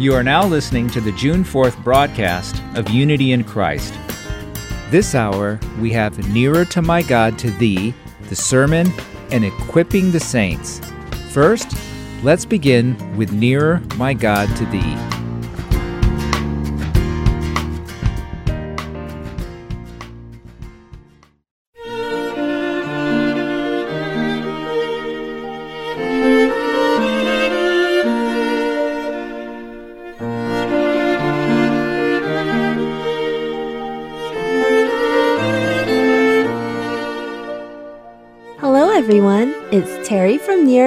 You are now listening to the June 4th broadcast of Unity in Christ. This hour, we have Nearer to My God to Thee, the sermon, and equipping the saints. First, let's begin with Nearer My God to Thee.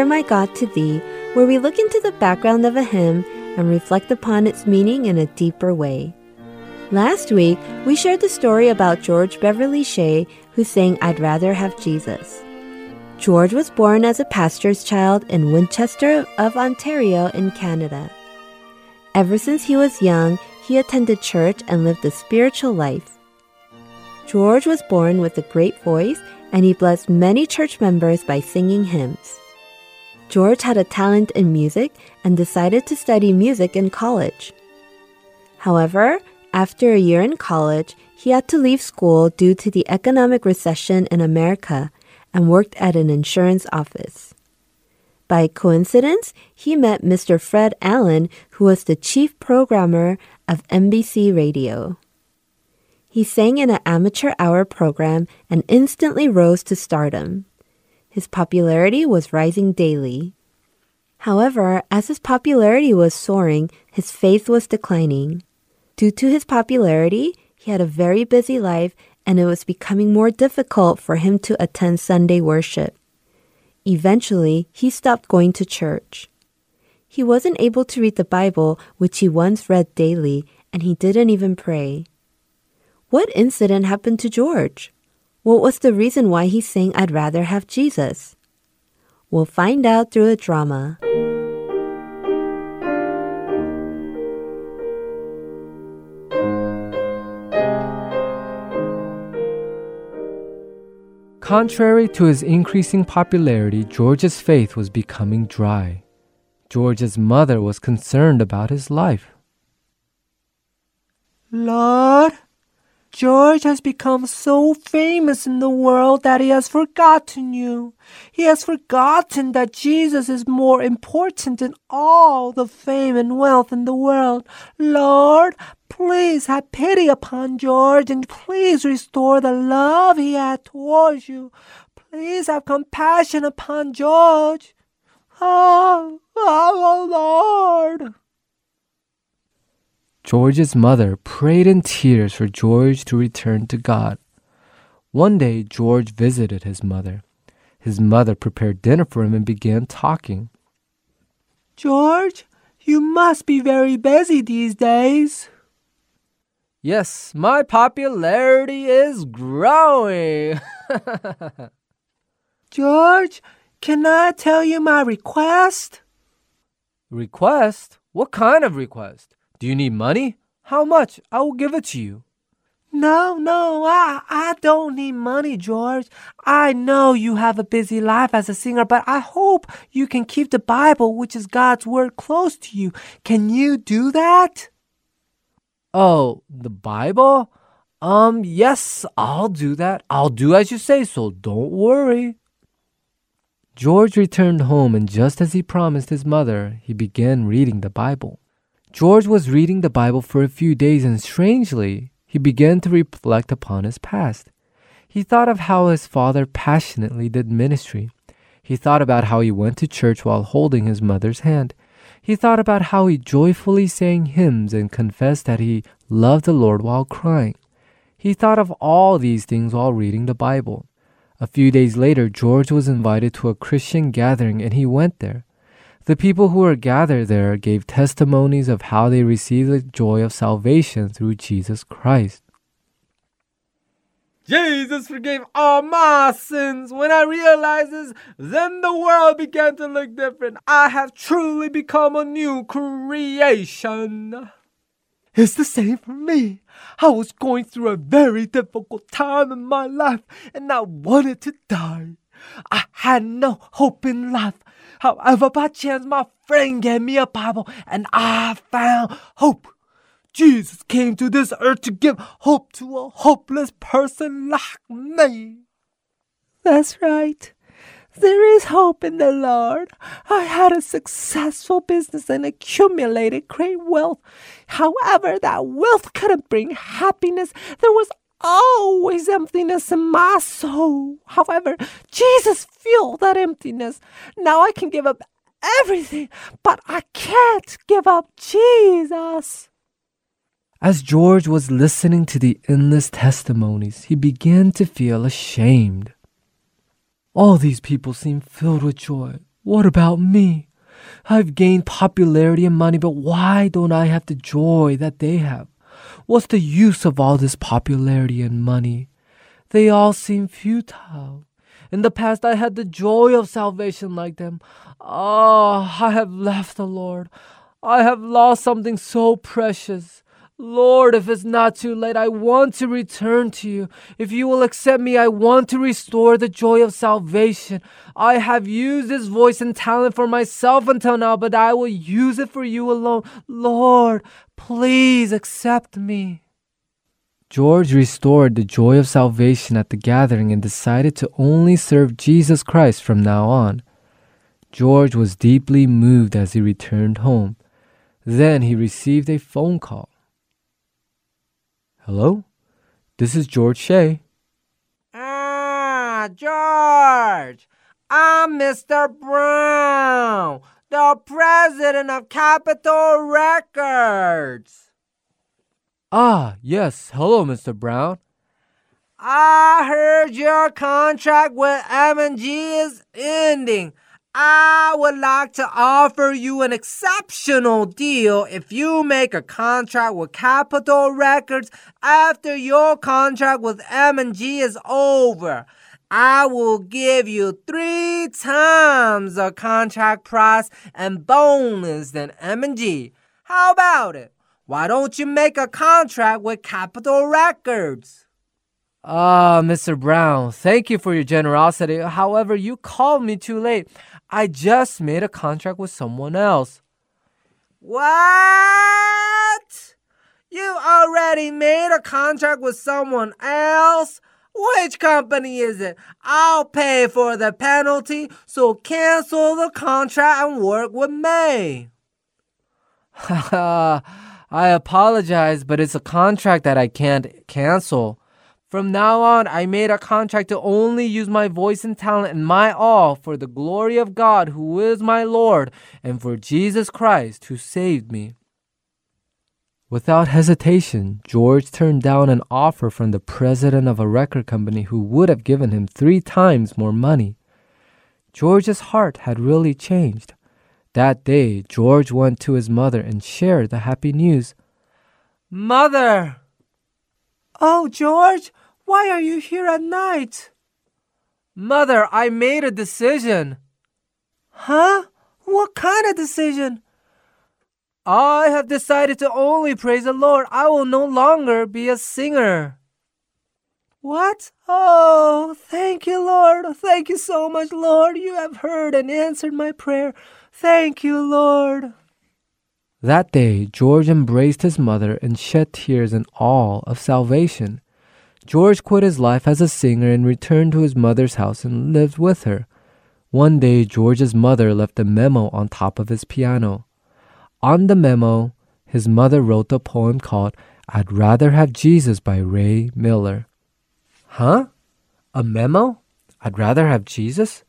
From My God to Thee, where we look into the background of a hymn and reflect upon its meaning in a deeper way. Last week, we shared the story about George Beverly Shea, who sang I'd Rather Have Jesus. George was born as a pastor's child in Winchester of Ontario in Canada. Ever since he was young, he attended church and lived a spiritual life. George was born with a great voice and he blessed many church members by singing hymns. George had a talent in music and decided to study music in college. However, after a year in college, he had to leave school due to the economic recession in America and worked at an insurance office. By coincidence, he met Mr. Fred Allen, who was the chief programmer of NBC Radio. He sang in an amateur hour program and instantly rose to stardom. His popularity was rising daily. However, as his popularity was soaring, his faith was declining. Due to his popularity, he had a very busy life and it was becoming more difficult for him to attend Sunday worship. Eventually, he stopped going to church. He wasn't able to read the Bible, which he once read daily, and he didn't even pray. What incident happened to George? What was the reason why he sang I'd rather have Jesus? We'll find out through a drama. Contrary to his increasing popularity, George's faith was becoming dry. George's mother was concerned about his life. Lord, George has become so famous in the world that he has forgotten you. He has forgotten that Jesus is more important than all the fame and wealth in the world. Lord, please have pity upon George and please restore the love he had towards you. Please have compassion upon George. Oh, oh, Lord. George's mother prayed in tears for George to return to God. One day, George visited his mother. His mother prepared dinner for him and began talking. George, you must be very busy these days. Yes, my popularity is growing. George, can I tell you my request? request? What kind of request? Do you need money? How much? I will give it to you. No, no, I, I don't need money, George. I know you have a busy life as a singer, but I hope you can keep the Bible, which is God's word, close to you. Can you do that? Oh, the Bible? Um, yes, I'll do that. I'll do as you say, so don't worry. George returned home, and just as he promised his mother, he began reading the Bible. George was reading the Bible for a few days, and strangely, he began to reflect upon his past. He thought of how his father passionately did ministry. He thought about how he went to church while holding his mother's hand. He thought about how he joyfully sang hymns and confessed that he loved the Lord while crying. He thought of all these things while reading the Bible. A few days later, George was invited to a Christian gathering and he went there. The people who were gathered there gave testimonies of how they received the joy of salvation through Jesus Christ. Jesus forgave all my sins. When I realized this, then the world began to look different. I have truly become a new creation. It's the same for me. I was going through a very difficult time in my life and I wanted to die. I had no hope in life. However, by chance, my friend gave me a Bible and I found hope. Jesus came to this earth to give hope to a hopeless person like me. That's right. There is hope in the Lord. I had a successful business and accumulated great wealth. However, that wealth couldn't bring happiness. There was always emptiness in my soul. However, Jesus filled that emptiness. Now I can give up everything, but I can't give up Jesus. As George was listening to the endless testimonies, he began to feel ashamed. All these people seem filled with joy. What about me? I've gained popularity and money, but why don't I have the joy that they have? What's the use of all this popularity and money? They all seem futile. In the past, I had the joy of salvation like them. Ah, oh, I have left the Lord. I have lost something so precious. Lord, if it's not too late, I want to return to you. If you will accept me, I want to restore the joy of salvation. I have used this voice and talent for myself until now, but I will use it for you alone. Lord, please accept me. George restored the joy of salvation at the gathering and decided to only serve Jesus Christ from now on. George was deeply moved as he returned home. Then he received a phone call. Hello? This is George Shea. Ah, George! I'm Mr. Brown, the president of Capitol Records. Ah, yes. Hello, Mr. Brown. I heard your contract with M&G is ending. I would like to offer you an exceptional deal if you make a contract with Capitol Records after your contract with M&G is over. I will give you three times the contract price and bonus than M&G. How about it? Why don't you make a contract with Capitol Records? Ah, uh, Mr. Brown, thank you for your generosity. However, you called me too late. I just made a contract with someone else. What? You already made a contract with someone else? Which company is it? I'll pay for the penalty, so cancel the contract and work with me. I apologize, but it's a contract that I can't cancel. From now on, I made a contract to only use my voice and talent and my all for the glory of God, who is my Lord, and for Jesus Christ, who saved me. Without hesitation, George turned down an offer from the president of a record company who would have given him three times more money. George's heart had really changed. That day, George went to his mother and shared the happy news. Mother! Oh, George, why are you here at night? Mother, I made a decision. Huh? What kind of decision? I have decided to only praise the Lord. I will no longer be a singer. What? Oh, thank you, Lord. Thank you so much, Lord. You have heard and answered my prayer. Thank you, Lord. That day, George embraced his mother and shed tears in awe of salvation. George quit his life as a singer and returned to his mother's house and lived with her. One day, George's mother left a memo on top of his piano. On the memo, his mother wrote a poem called I'd Rather Have Jesus by Rhea Miller. Huh? A memo? I'd rather have Jesus?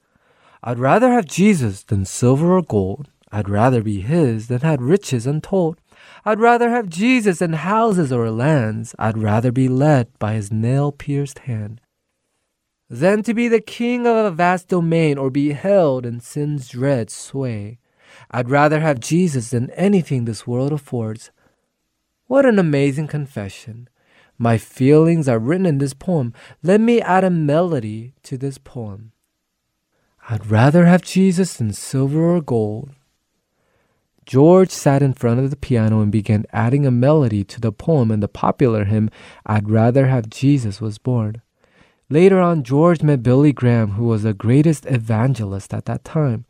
I'd rather have Jesus than silver or gold. I'd rather be his than had riches untold. I'd rather have Jesus than houses or lands. I'd rather be led by his nail pierced hand than to be the king of a vast domain or be held in sin's dread sway. I'd rather have Jesus than anything this world affords. What an amazing confession. My feelings are written in this poem. Let me add a melody to this poem. I'd rather have Jesus than silver or gold. George sat in front of the piano and began adding a melody to the poem and the popular hymn, I'd Rather Have Jesus Was Born. Later on, George met Billy Graham, who was the greatest evangelist at that time.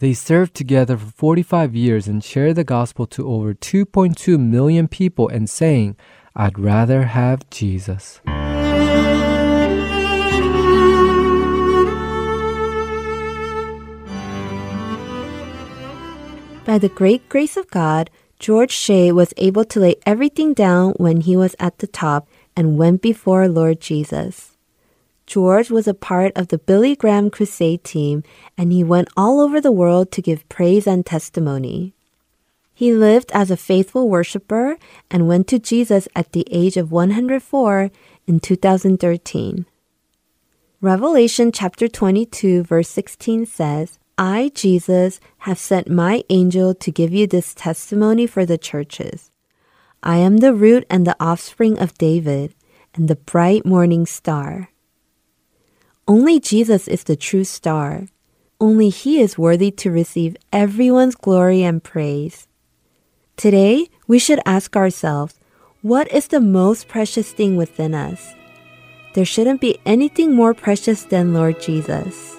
They served together for 45 years and shared the gospel to over 2.2 million people and saying, I'd rather have Jesus. By the great grace of God, George Shea was able to lay everything down when he was at the top and went before Lord Jesus. George was a part of the Billy Graham Crusade team and he went all over the world to give praise and testimony. He lived as a faithful worshiper and went to Jesus at the age of 104 in 2013. Revelation chapter 22 verse 16 says, I, Jesus, have sent my angel to give you this testimony for the churches. I am the root and the offspring of David, and the bright morning star. Only Jesus is the true star. Only He is worthy to receive everyone's glory and praise. Today, we should ask ourselves, what is the most precious thing within us? There shouldn't be anything more precious than Lord Jesus.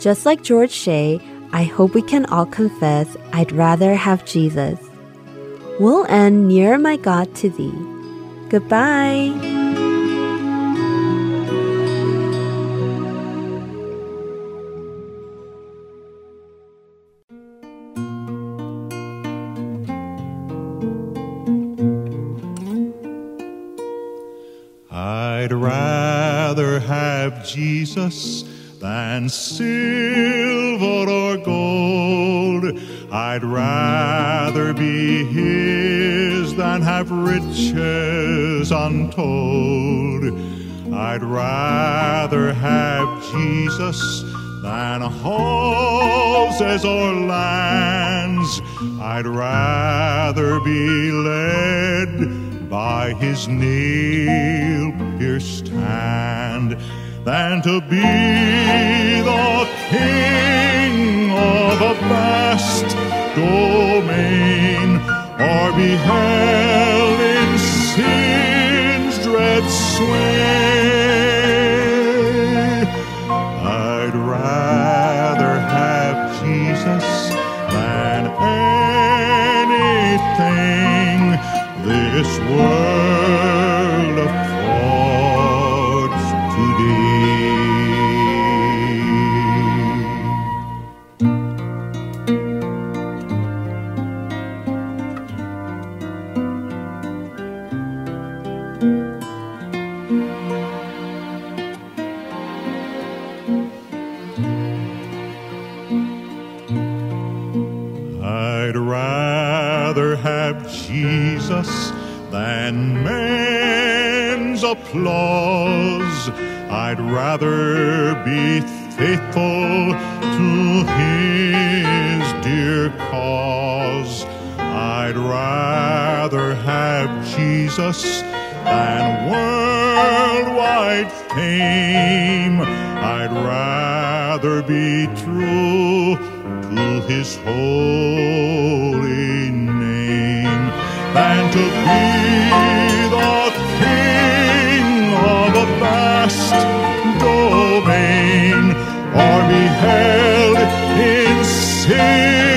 Just like George Shea, I hope we can all confess, I'd rather have Jesus. We'll end near my God to thee. Goodbye. Rather have Jesus than silver or gold. I'd rather be his than have riches untold. I'd rather have Jesus than houses or lands. I'd rather be led by his nail pierced hand than to be the king of a vast domain or be held in sin's dread sway. I'd rather have Jesus than anything this world applause. I'd rather be faithful to his dear cause. I'd rather have Jesus than worldwide fame. I'd rather be true to his holy name than to be the domain or be held in sin's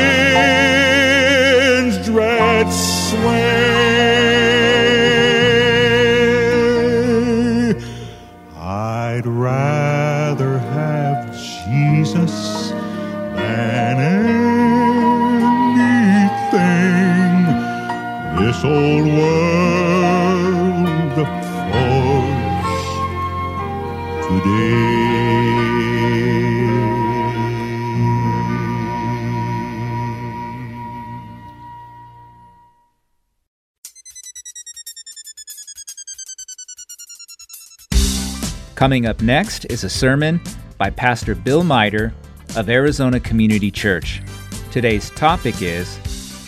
Coming up next is a sermon by Pastor Bill Miter of Arizona Community Church. Today's topic is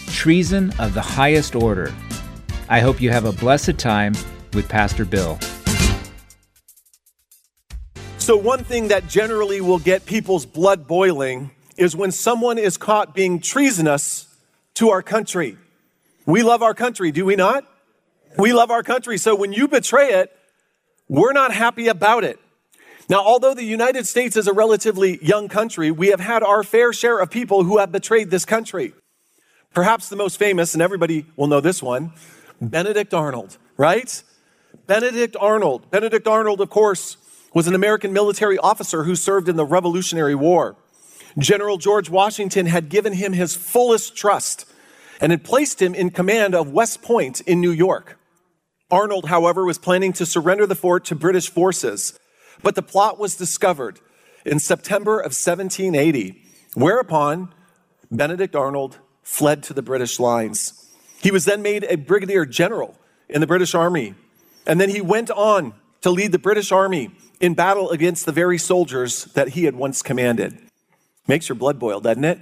Treason of the Highest Order. I hope you have a blessed time with Pastor Bill. So, one thing that generally will get people's blood boiling is when someone is caught being treasonous to our country. We love our country, do we not? We love our country. So, when you betray it, we're not happy about it. Now, although the United States is a relatively young country, we have had our fair share of people who have betrayed this country. Perhaps the most famous, and everybody will know this one, Benedict Arnold, right? Benedict Arnold. Benedict Arnold, of course, was an American military officer who served in the Revolutionary War. General George Washington had given him his fullest trust and had placed him in command of West Point in New York. Arnold, however, was planning to surrender the fort to British forces, but the plot was discovered in September of 1780, whereupon Benedict Arnold fled to the British lines. He was then made a brigadier general in the British Army, and then he went on to lead the British Army in battle against the very soldiers that he had once commanded. Makes your blood boil, doesn't it?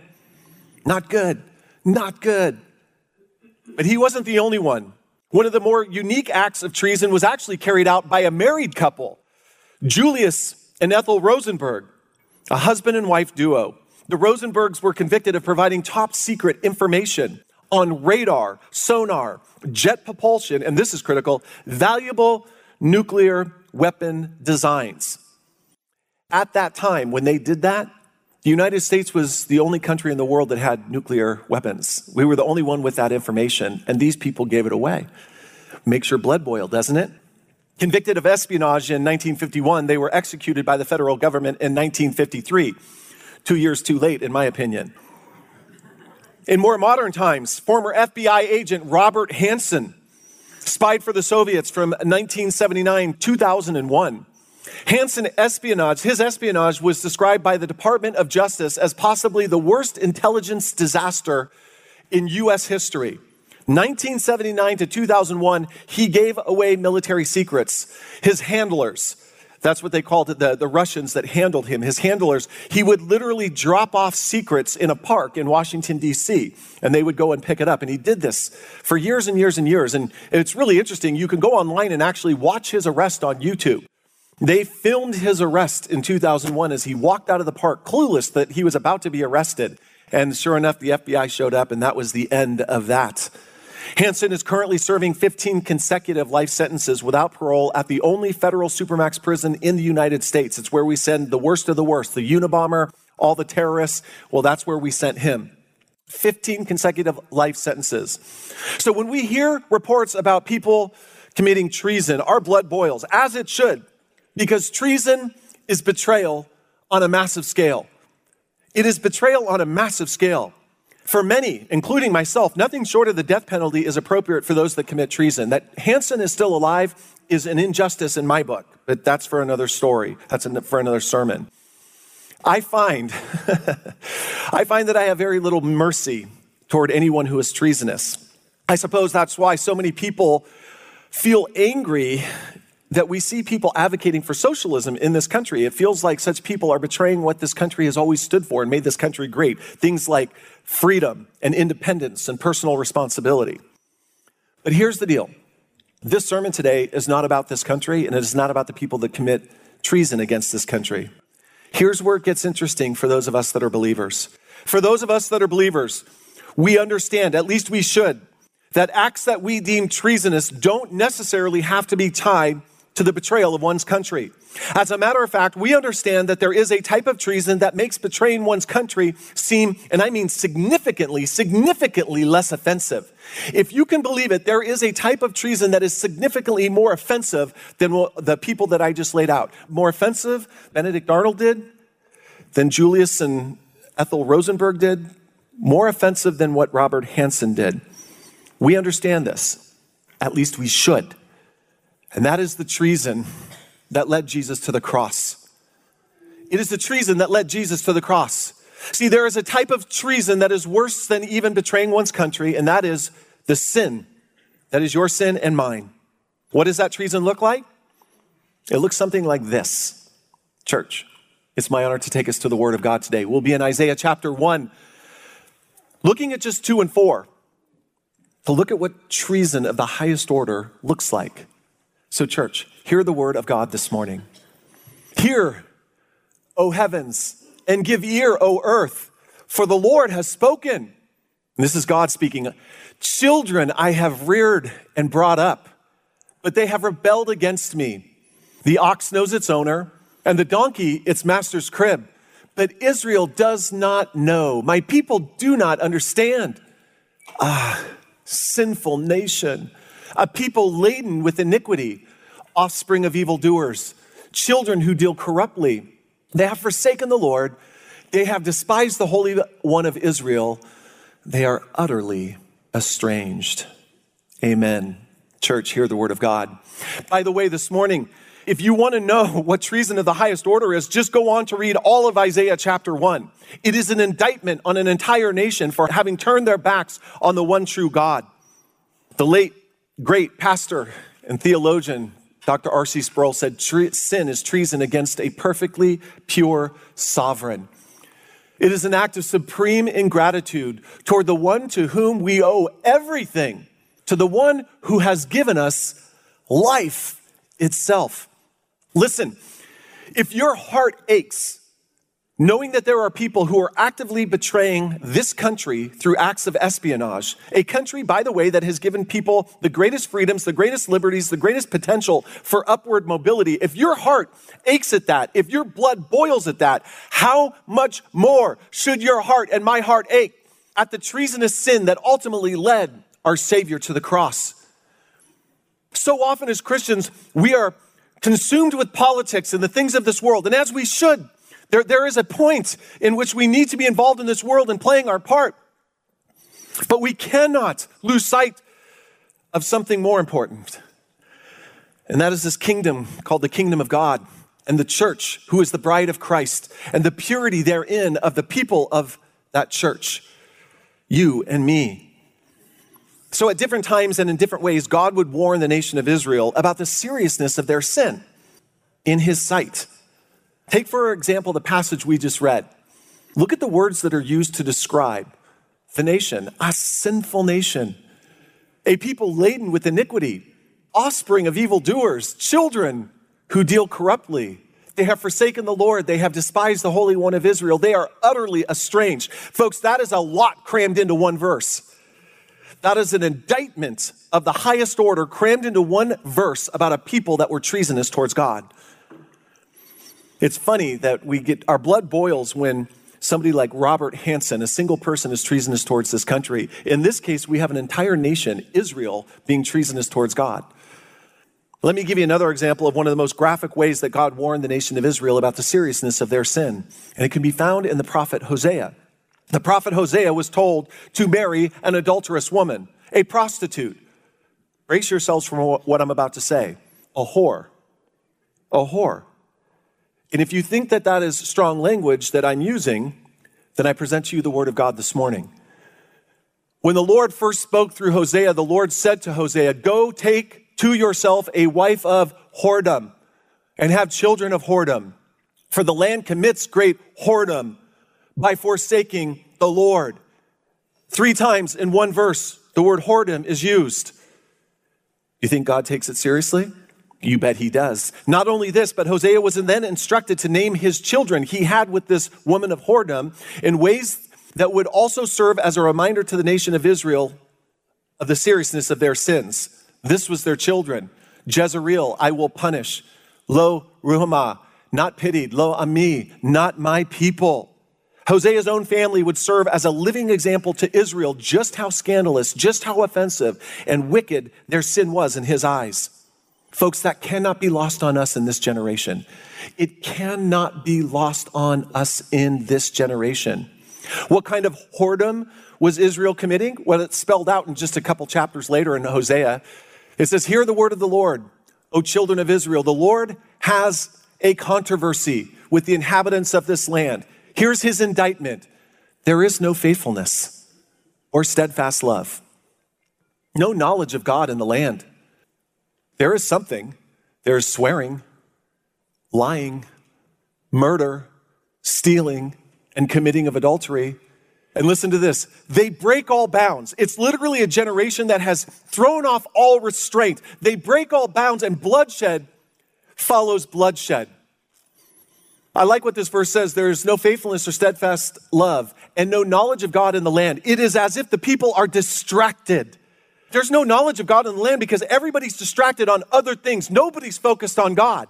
Not good. Not good. But he wasn't the only one. One of the more unique acts of treason was actually carried out by a married couple, Julius and Ethel Rosenberg, a husband and wife duo. The Rosenbergs were convicted of providing top secret information on radar, sonar, jet propulsion, and this is critical, valuable nuclear weapon designs. At that time, when they did that, the United States was the only country in the world that had nuclear weapons. We were the only one with that information, and these people gave it away. Makes your blood boil, doesn't it? Convicted of espionage in 1951, they were executed by the federal government in 1953. Two years too late, in my opinion. In more modern times, former FBI agent Robert Hanssen spied for the Soviets from 1979 2001. Hanssen espionage, his espionage was described by the Department of Justice as possibly the worst intelligence disaster in US history. 1979 to 2001, he gave away military secrets. His handlers, that's what they called it, the, the Russians that handled him, his handlers, he would literally drop off secrets in a park in Washington, D.C., and they would go and pick it up. And he did this for years and years and years. And it's really interesting. You can go online and actually watch his arrest on YouTube. They filmed his arrest in 2001 as he walked out of the park, clueless that he was about to be arrested. And sure enough, the FBI showed up, and that was the end of that. Hanssen is currently serving 15 consecutive life sentences without parole at the only federal supermax prison in the United States. It's where we send the worst of the worst, the Unabomber, all the terrorists. Well, that's where we sent him. 15 consecutive life sentences. So when we hear reports about people committing treason, our blood boils, as it should because treason is betrayal on a massive scale. It is betrayal on a massive scale. For many, including myself, nothing short of the death penalty is appropriate for those that commit treason. That Hanssen is still alive is an injustice in my book, but that's for another story. That's for another sermon. I find, I find that I have very little mercy toward anyone who is treasonous. I suppose that's why so many people feel angry that we see people advocating for socialism in this country. It feels like such people are betraying what this country has always stood for and made this country great. Things like freedom and independence and personal responsibility. But here's the deal this sermon today is not about this country and it is not about the people that commit treason against this country. Here's where it gets interesting for those of us that are believers. For those of us that are believers, we understand, at least we should, that acts that we deem treasonous don't necessarily have to be tied to the betrayal of one's country. As a matter of fact, we understand that there is a type of treason that makes betraying one's country seem, and I mean significantly, significantly less offensive. If you can believe it, there is a type of treason that is significantly more offensive than the people that I just laid out. More offensive, Benedict Arnold did, than Julius and Ethel Rosenberg did, more offensive than what Robert Hanssen did. We understand this. At least we should. And that is the treason that led Jesus to the cross. It is the treason that led Jesus to the cross. See, there is a type of treason that is worse than even betraying one's country, and that is the sin. That is your sin and mine. What does that treason look like? It looks something like this. Church, it's my honor to take us to the Word of God today. We'll be in Isaiah chapter 1, looking at just 2 and 4, to look at what treason of the highest order looks like. So, church, hear the word of God this morning. Hear, O heavens, and give ear, O earth, for the Lord has spoken. And this is God speaking. Children I have reared and brought up, but they have rebelled against me. The ox knows its owner, and the donkey its master's crib. But Israel does not know. My people do not understand. Ah, sinful nation, a people laden with iniquity, offspring of evildoers, children who deal corruptly. They have forsaken the Lord. They have despised the Holy One of Israel. They are utterly estranged. Amen. Church, hear the word of God. By the way, this morning, if you want to know what treason of the highest order is, just go on to read all of Isaiah chapter 1. It is an indictment on an entire nation for having turned their backs on the one true God. The late, great pastor and theologian, Dr. R.C. Sproul, said sin is treason against a perfectly pure sovereign. It is an act of supreme ingratitude toward the one to whom we owe everything, to the one who has given us life itself. Listen, if your heart aches, knowing that there are people who are actively betraying this country through acts of espionage, a country, by the way, that has given people the greatest freedoms, the greatest liberties, the greatest potential for upward mobility, if your heart aches at that, if your blood boils at that, how much more should your heart and my heart ache at the treasonous sin that ultimately led our Savior to the cross? So often as Christians, we are consumed with politics and the things of this world. And as we should, there, there is a point in which we need to be involved in this world and playing our part. But we cannot lose sight of something more important. And that is this kingdom called the kingdom of God and the church, who is the bride of Christ, and the purity therein of the people of that church, you and me. So, at different times and in different ways, God would warn the nation of Israel about the seriousness of their sin in His sight. Take, for example, the passage we just read. Look at the words that are used to describe the nation a sinful nation, a people laden with iniquity, offspring of evildoers, children who deal corruptly. They have forsaken the Lord. They have despised the Holy One of Israel. They are utterly estranged. Folks, that is a lot crammed into one verse. That is an indictment of the highest order crammed into one verse about a people that were treasonous towards God. It's funny that we get our blood boils when somebody like Robert Hanssen, a single person, is treasonous towards this country. In this case, we have an entire nation, Israel, being treasonous towards God. Let me give you another example of one of the most graphic ways that God warned the nation of Israel about the seriousness of their sin. And it can be found in the prophet Hosea. The prophet Hosea was told to marry an adulterous woman, a prostitute. Brace yourselves from what I'm about to say a whore. A whore. And if you think that that is strong language that I'm using, then I present to you the word of God this morning. When the Lord first spoke through Hosea, the Lord said to Hosea, Go take to yourself a wife of whoredom and have children of whoredom. For the land commits great whoredom by forsaking the Lord. Three times in one verse, the word whoredom is used. You think God takes it seriously? You bet he does. Not only this, but Hosea was then instructed to name his children he had with this woman of whoredom in ways that would also serve as a reminder to the nation of Israel of the seriousness of their sins. This was their children. Jezreel, I will punish. Lo Ruhamah, not pitied. Lo Ammi, not my people. Hosea's own family would serve as a living example to Israel just how scandalous, just how offensive and wicked their sin was in his eyes. Folks, that cannot be lost on us in this generation. It cannot be lost on us in this generation. What kind of whoredom was Israel committing? Well, it's spelled out in just a couple chapters later in Hosea. It says, Hear the word of the Lord, O children of Israel. The Lord has a controversy with the inhabitants of this land. Here's his indictment there is no faithfulness or steadfast love, no knowledge of God in the land. There is something. There is swearing, lying, murder, stealing, and committing of adultery. And listen to this they break all bounds. It's literally a generation that has thrown off all restraint. They break all bounds, and bloodshed follows bloodshed. I like what this verse says there is no faithfulness or steadfast love and no knowledge of God in the land. It is as if the people are distracted. There's no knowledge of God in the land because everybody's distracted on other things. Nobody's focused on God.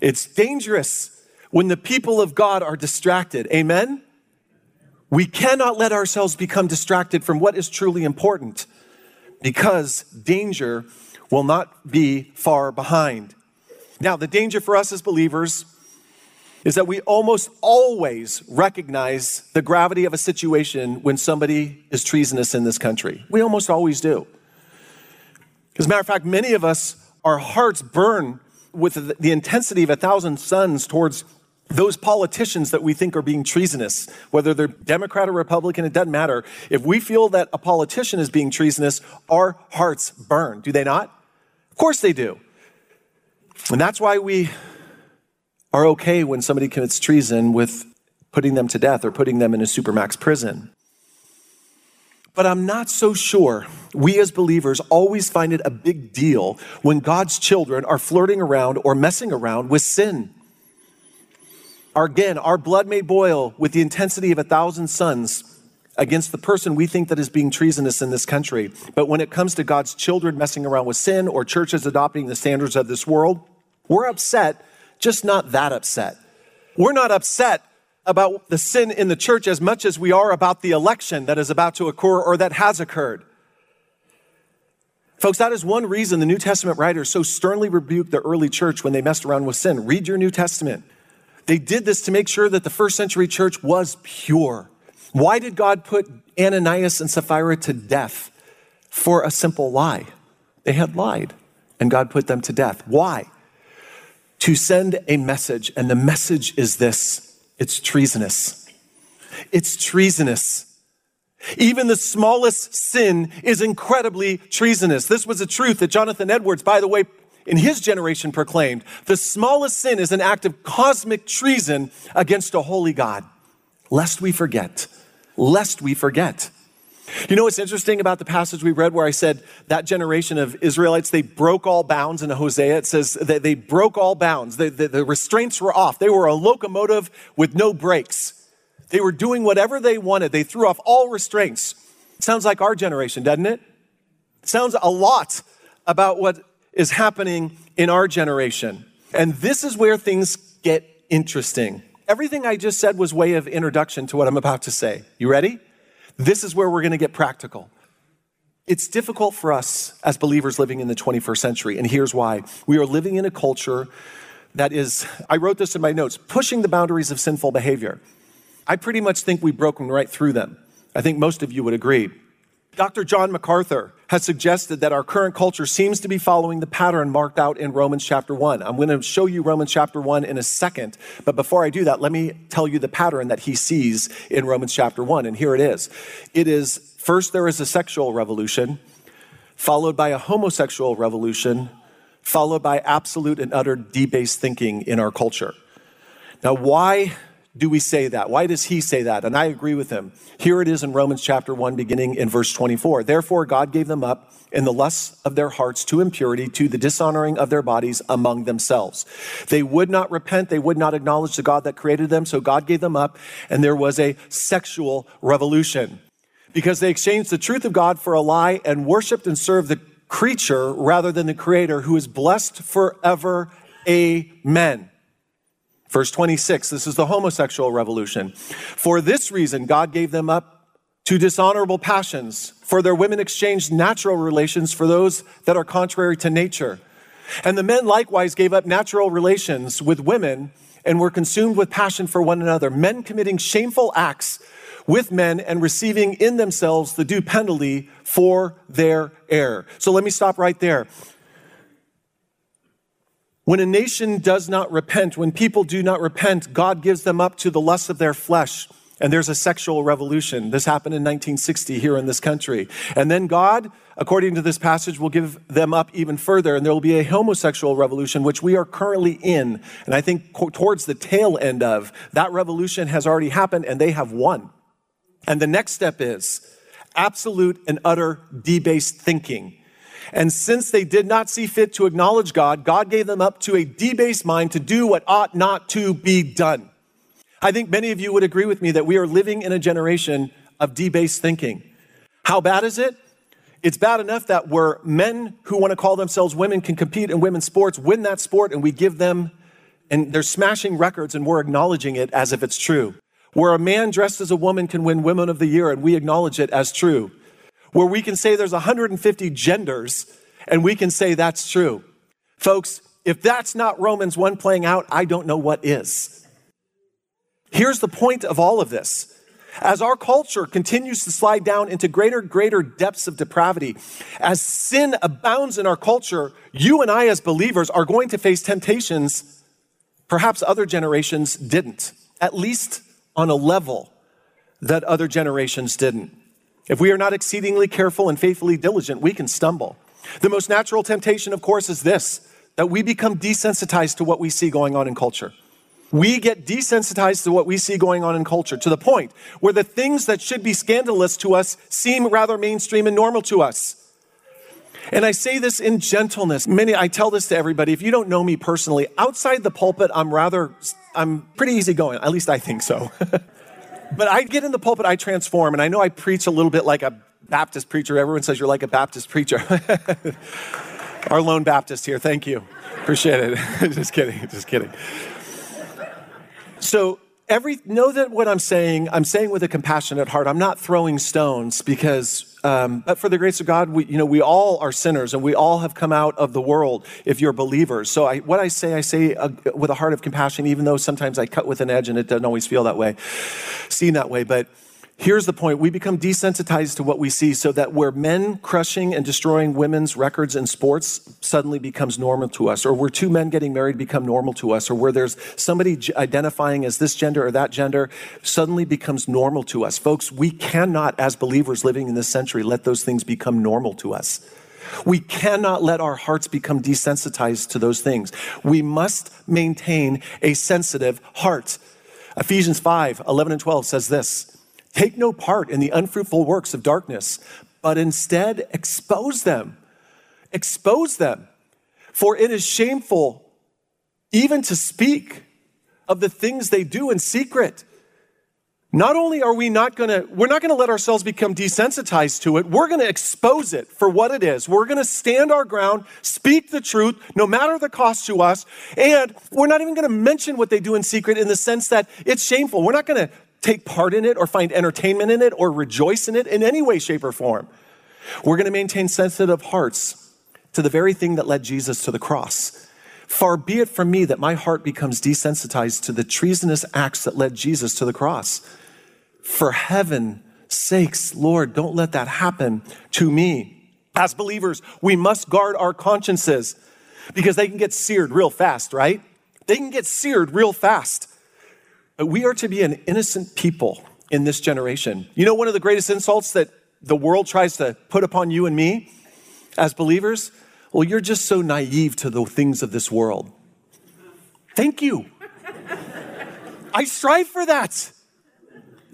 It's dangerous when the people of God are distracted. Amen? We cannot let ourselves become distracted from what is truly important because danger will not be far behind. Now, the danger for us as believers is that we almost always recognize the gravity of a situation when somebody is treasonous in this country. We almost always do. As a matter of fact, many of us, our hearts burn with the intensity of a thousand suns towards those politicians that we think are being treasonous, whether they're Democrat or Republican, it doesn't matter. If we feel that a politician is being treasonous, our hearts burn. Do they not? Of course they do. And that's why we are okay when somebody commits treason with putting them to death or putting them in a supermax prison. But I'm not so sure we as believers always find it a big deal when God's children are flirting around or messing around with sin. Again, our blood may boil with the intensity of a thousand suns against the person we think that is being treasonous in this country. But when it comes to God's children messing around with sin or churches adopting the standards of this world, we're upset, just not that upset. We're not upset about the sin in the church as much as we are about the election that is about to occur or that has occurred. Folks, that is one reason the New Testament writers so sternly rebuked the early church when they messed around with sin. Read your New Testament. They did this to make sure that the first century church was pure. Why did God put Ananias and Sapphira to death? For a simple lie. They had lied, and God put them to death. Why? To send a message, and the message is this it's treasonous. It's treasonous. Even the smallest sin is incredibly treasonous. This was a truth that Jonathan Edwards, by the way, in his generation proclaimed. The smallest sin is an act of cosmic treason against a holy God. Lest we forget. Lest we forget. You know what's interesting about the passage we read where I said that generation of Israelites, they broke all bounds in Hosea? It says that they broke all bounds. The, the, the restraints were off. They were a locomotive with no brakes. They were doing whatever they wanted. They threw off all restraints. Sounds like our generation, doesn't? It sounds a lot about what is happening in our generation. And this is where things get interesting. Everything I just said was way of introduction to what I'm about to say. You ready? This is where we're going to get practical. It's difficult for us as believers living in the 21st century, and here's why. We are living in a culture that is, I wrote this in my notes, pushing the boundaries of sinful behavior. I pretty much think we've broken right through them. I think most of you would agree. Dr. John MacArthur has suggested that our current culture seems to be following the pattern marked out in Romans chapter 1. I'm going to show you Romans chapter 1 in a second, but before I do that, let me tell you the pattern that he sees in Romans chapter 1, and here it is. It is first there is a sexual revolution, followed by a homosexual revolution, followed by absolute and utter debased thinking in our culture. Now, why do we say that? Why does he say that? And I agree with him. Here it is in Romans chapter 1, beginning in verse 24. Therefore, God gave them up in the lusts of their hearts to impurity, to the dishonoring of their bodies among themselves. They would not repent, they would not acknowledge the God that created them, so God gave them up, and there was a sexual revolution. Because they exchanged the truth of God for a lie and worshiped and served the creature rather than the creator who is blessed forever. Amen. Verse 26, this is the homosexual revolution. For this reason, God gave them up to dishonorable passions, for their women exchanged natural relations for those that are contrary to nature. And the men likewise gave up natural relations with women and were consumed with passion for one another, men committing shameful acts with men and receiving in themselves the due penalty for their error. So let me stop right there. When a nation does not repent, when people do not repent, God gives them up to the lust of their flesh. And there's a sexual revolution. This happened in 1960 here in this country. And then God, according to this passage, will give them up even further. And there will be a homosexual revolution, which we are currently in. And I think towards the tail end of that revolution has already happened and they have won. And the next step is absolute and utter debased thinking. And since they did not see fit to acknowledge God, God gave them up to a debased mind to do what ought not to be done. I think many of you would agree with me that we are living in a generation of debased thinking. How bad is it? It's bad enough that where men who want to call themselves women can compete in women's sports, win that sport, and we give them and they're smashing records and we're acknowledging it as if it's true. Where a man dressed as a woman can win Women of the Year and we acknowledge it as true. Where we can say there's 150 genders and we can say that's true. Folks, if that's not Romans 1 playing out, I don't know what is. Here's the point of all of this. As our culture continues to slide down into greater, greater depths of depravity, as sin abounds in our culture, you and I, as believers, are going to face temptations perhaps other generations didn't, at least on a level that other generations didn't. If we are not exceedingly careful and faithfully diligent, we can stumble. The most natural temptation, of course, is this that we become desensitized to what we see going on in culture. We get desensitized to what we see going on in culture to the point where the things that should be scandalous to us seem rather mainstream and normal to us. And I say this in gentleness. Many, I tell this to everybody. If you don't know me personally, outside the pulpit, I'm rather, I'm pretty easygoing. At least I think so. but I get in the pulpit, I transform, and I know I preach a little bit like a Baptist preacher. Everyone says you're like a Baptist preacher. Our lone Baptist here. Thank you. Appreciate it. just kidding. Just kidding. So every know that what I'm saying, I'm saying with a compassionate heart. I'm not throwing stones because um, but for the grace of God, we, you know, we all are sinners and we all have come out of the world if you're believers. So I, what I say, I say uh, with a heart of compassion, even though sometimes I cut with an edge and it doesn't always feel that way, seen that way. But Here's the point we become desensitized to what we see so that where men crushing and destroying women's records in sports suddenly becomes normal to us, or where two men getting married become normal to us, or where there's somebody identifying as this gender or that gender suddenly becomes normal to us. Folks, we cannot, as believers living in this century, let those things become normal to us. We cannot let our hearts become desensitized to those things. We must maintain a sensitive heart. Ephesians 5 11 and 12 says this. Take no part in the unfruitful works of darkness, but instead expose them. Expose them. For it is shameful even to speak of the things they do in secret. Not only are we not gonna, we're not gonna let ourselves become desensitized to it, we're gonna expose it for what it is. We're gonna stand our ground, speak the truth, no matter the cost to us, and we're not even gonna mention what they do in secret in the sense that it's shameful. We're not gonna take part in it or find entertainment in it or rejoice in it in any way, shape, or form. We're going to maintain sensitive hearts to the very thing that led Jesus to the cross. Far be it from me that my heart becomes desensitized to the treasonous acts that led Jesus to the cross. For heaven's sakes, Lord, don't let that happen to me. As believers, we must guard our consciences because they can get seared real fast, right? They can get seared real fast. But we are to be an innocent people in this generation. You know, one of the greatest insults that the world tries to put upon you and me as believers? Well, you're just so naive to the things of this world. Thank you. I strive for that.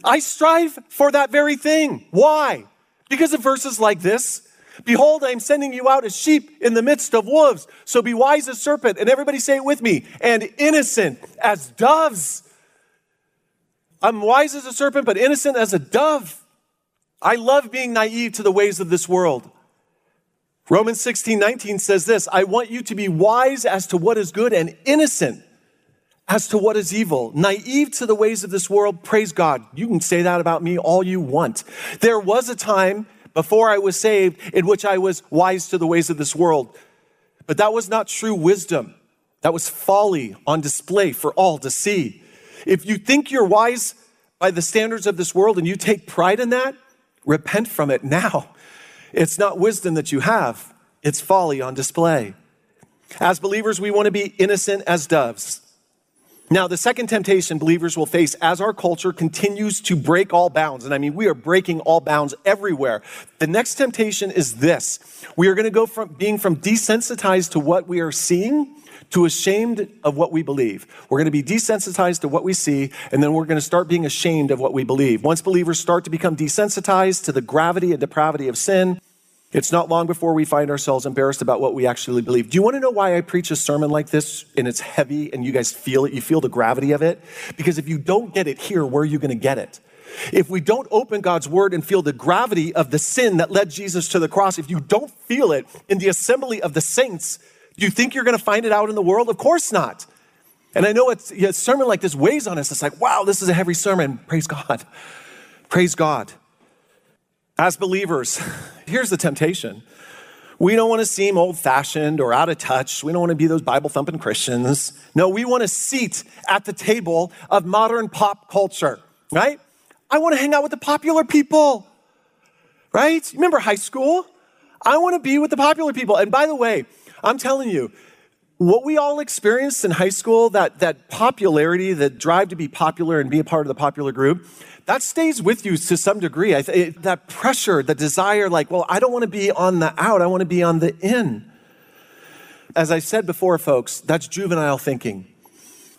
I strive for that very thing. Why? Because of verses like this. Behold, I am sending you out as sheep in the midst of wolves. So be wise as serpent. And everybody say it with me. And innocent as doves. I'm wise as a serpent, but innocent as a dove. I love being naive to the ways of this world. Romans 16, 19 says this I want you to be wise as to what is good and innocent as to what is evil. Naive to the ways of this world, praise God. You can say that about me all you want. There was a time before I was saved in which I was wise to the ways of this world, but that was not true wisdom. That was folly on display for all to see. If you think you're wise by the standards of this world and you take pride in that, repent from it now. It's not wisdom that you have, it's folly on display. As believers, we want to be innocent as doves. Now, the second temptation believers will face as our culture continues to break all bounds, and I mean, we are breaking all bounds everywhere. The next temptation is this we are going to go from being from desensitized to what we are seeing to ashamed of what we believe. We're going to be desensitized to what we see, and then we're going to start being ashamed of what we believe. Once believers start to become desensitized to the gravity and depravity of sin, it's not long before we find ourselves embarrassed about what we actually believe. Do you want to know why I preach a sermon like this and it's heavy and you guys feel it? You feel the gravity of it? Because if you don't get it here, where are you going to get it? If we don't open God's word and feel the gravity of the sin that led Jesus to the cross, if you don't feel it in the assembly of the saints, you think you're going to find it out in the world? Of course not. And I know it's, a sermon like this weighs on us. It's like, wow, this is a heavy sermon. Praise God. Praise God. As believers, here's the temptation. We don't want to seem old fashioned or out of touch. We don't want to be those Bible thumping Christians. No, we want a seat at the table of modern pop culture, right? I want to hang out with the popular people, right? Remember high school? I want to be with the popular people. And by the way, I'm telling you, what we all experienced in high school, that, that popularity, the drive to be popular and be a part of the popular group, that stays with you to some degree. Th- it, that pressure, the desire, like, well, I don't want to be on the out, I want to be on the in. As I said before, folks, that's juvenile thinking.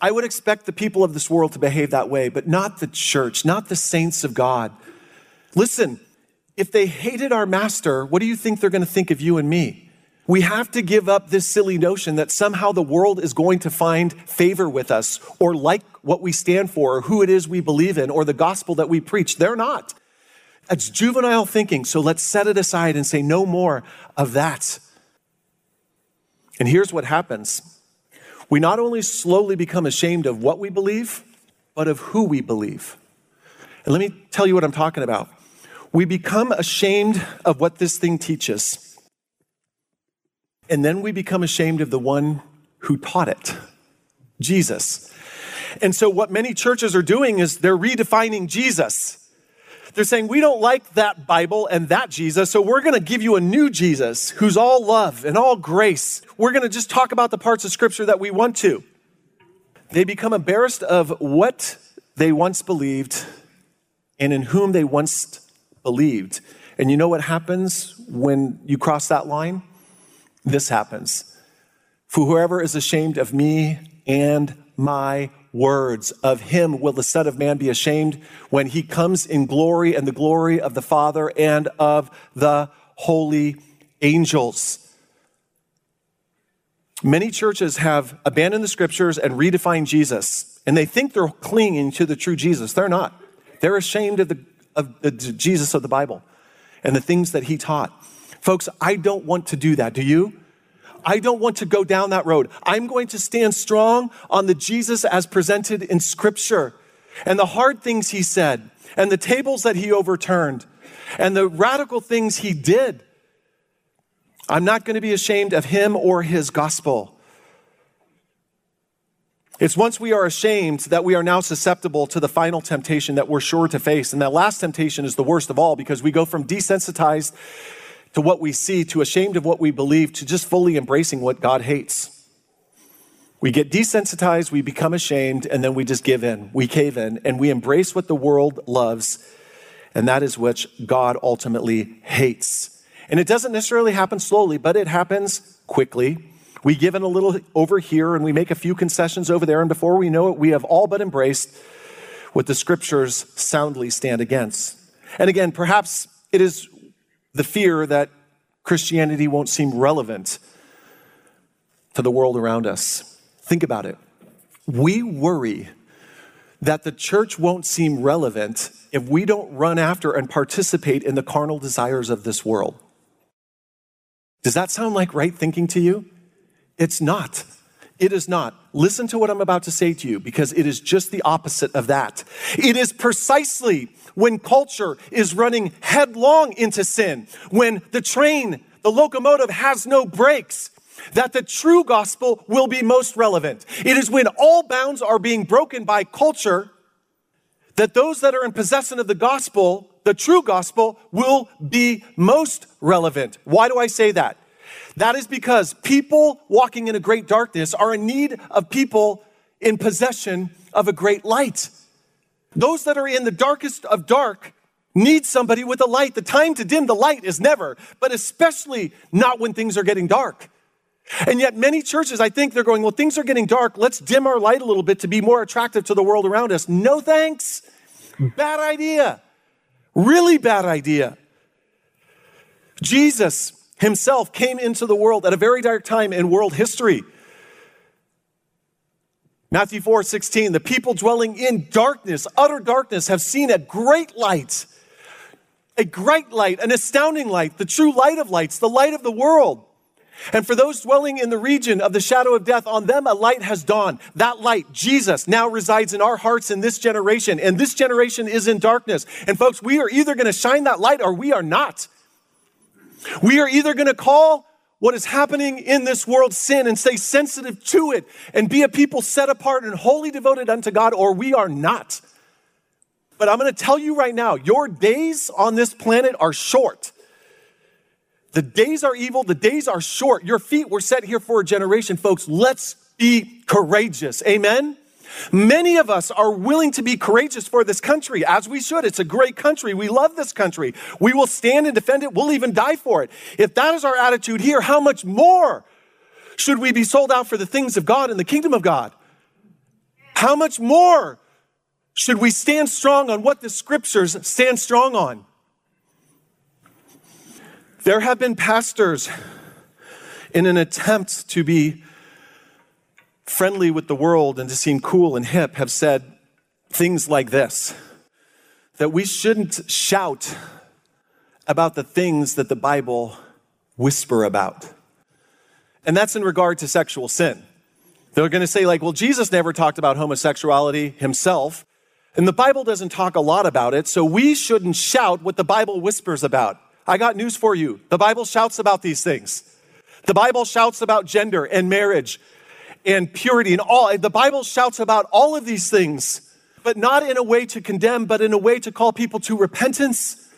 I would expect the people of this world to behave that way, but not the church, not the saints of God. Listen, if they hated our master, what do you think they're going to think of you and me? We have to give up this silly notion that somehow the world is going to find favor with us or like what we stand for or who it is we believe in or the gospel that we preach. They're not. It's juvenile thinking. So let's set it aside and say no more of that. And here's what happens we not only slowly become ashamed of what we believe, but of who we believe. And let me tell you what I'm talking about. We become ashamed of what this thing teaches. And then we become ashamed of the one who taught it Jesus. And so, what many churches are doing is they're redefining Jesus. They're saying, we don't like that Bible and that Jesus, so we're going to give you a new Jesus who's all love and all grace. We're going to just talk about the parts of Scripture that we want to. They become embarrassed of what they once believed and in whom they once believed. And you know what happens when you cross that line? This happens. For whoever is ashamed of me and my words, of him will the Son of Man be ashamed when he comes in glory and the glory of the Father and of the holy angels. Many churches have abandoned the scriptures and redefined Jesus, and they think they're clinging to the true Jesus. They're not. They're ashamed of the, of the Jesus of the Bible and the things that he taught. Folks, I don't want to do that. Do you? I don't want to go down that road. I'm going to stand strong on the Jesus as presented in Scripture and the hard things he said and the tables that he overturned and the radical things he did. I'm not going to be ashamed of him or his gospel. It's once we are ashamed that we are now susceptible to the final temptation that we're sure to face. And that last temptation is the worst of all because we go from desensitized to what we see, to ashamed of what we believe, to just fully embracing what God hates. We get desensitized, we become ashamed, and then we just give in. We cave in, and we embrace what the world loves, and that is which God ultimately hates. And it doesn't necessarily happen slowly, but it happens quickly. We give in a little over here, and we make a few concessions over there, and before we know it, we have all but embraced what the scriptures soundly stand against. And again, perhaps it is the fear that Christianity won't seem relevant to the world around us. Think about it. We worry that the church won't seem relevant if we don't run after and participate in the carnal desires of this world. Does that sound like right thinking to you? It's not. It is not. Listen to what I'm about to say to you because it is just the opposite of that. It is precisely when culture is running headlong into sin, when the train, the locomotive has no brakes, that the true gospel will be most relevant. It is when all bounds are being broken by culture that those that are in possession of the gospel, the true gospel, will be most relevant. Why do I say that? That is because people walking in a great darkness are in need of people in possession of a great light. Those that are in the darkest of dark need somebody with a light. The time to dim the light is never, but especially not when things are getting dark. And yet, many churches, I think they're going, well, things are getting dark. Let's dim our light a little bit to be more attractive to the world around us. No thanks. Bad idea. Really bad idea. Jesus himself came into the world at a very dark time in world history. Matthew 4 16, the people dwelling in darkness, utter darkness, have seen a great light. A great light, an astounding light, the true light of lights, the light of the world. And for those dwelling in the region of the shadow of death, on them a light has dawned. That light, Jesus, now resides in our hearts in this generation. And this generation is in darkness. And folks, we are either going to shine that light or we are not. We are either going to call what is happening in this world sin and stay sensitive to it and be a people set apart and wholly devoted unto God, or we are not. But I'm going to tell you right now, your days on this planet are short. The days are evil, the days are short. Your feet were set here for a generation, folks. Let's be courageous. Amen. Many of us are willing to be courageous for this country, as we should. It's a great country. We love this country. We will stand and defend it. We'll even die for it. If that is our attitude here, how much more should we be sold out for the things of God and the kingdom of God? How much more should we stand strong on what the scriptures stand strong on? There have been pastors in an attempt to be friendly with the world and to seem cool and hip have said things like this that we shouldn't shout about the things that the Bible whisper about. And that's in regard to sexual sin. They're going to say like, well, Jesus never talked about homosexuality himself, and the Bible doesn't talk a lot about it, so we shouldn't shout what the Bible whispers about. I got news for you. The Bible shouts about these things. The Bible shouts about gender and marriage and purity and all. The Bible shouts about all of these things, but not in a way to condemn, but in a way to call people to repentance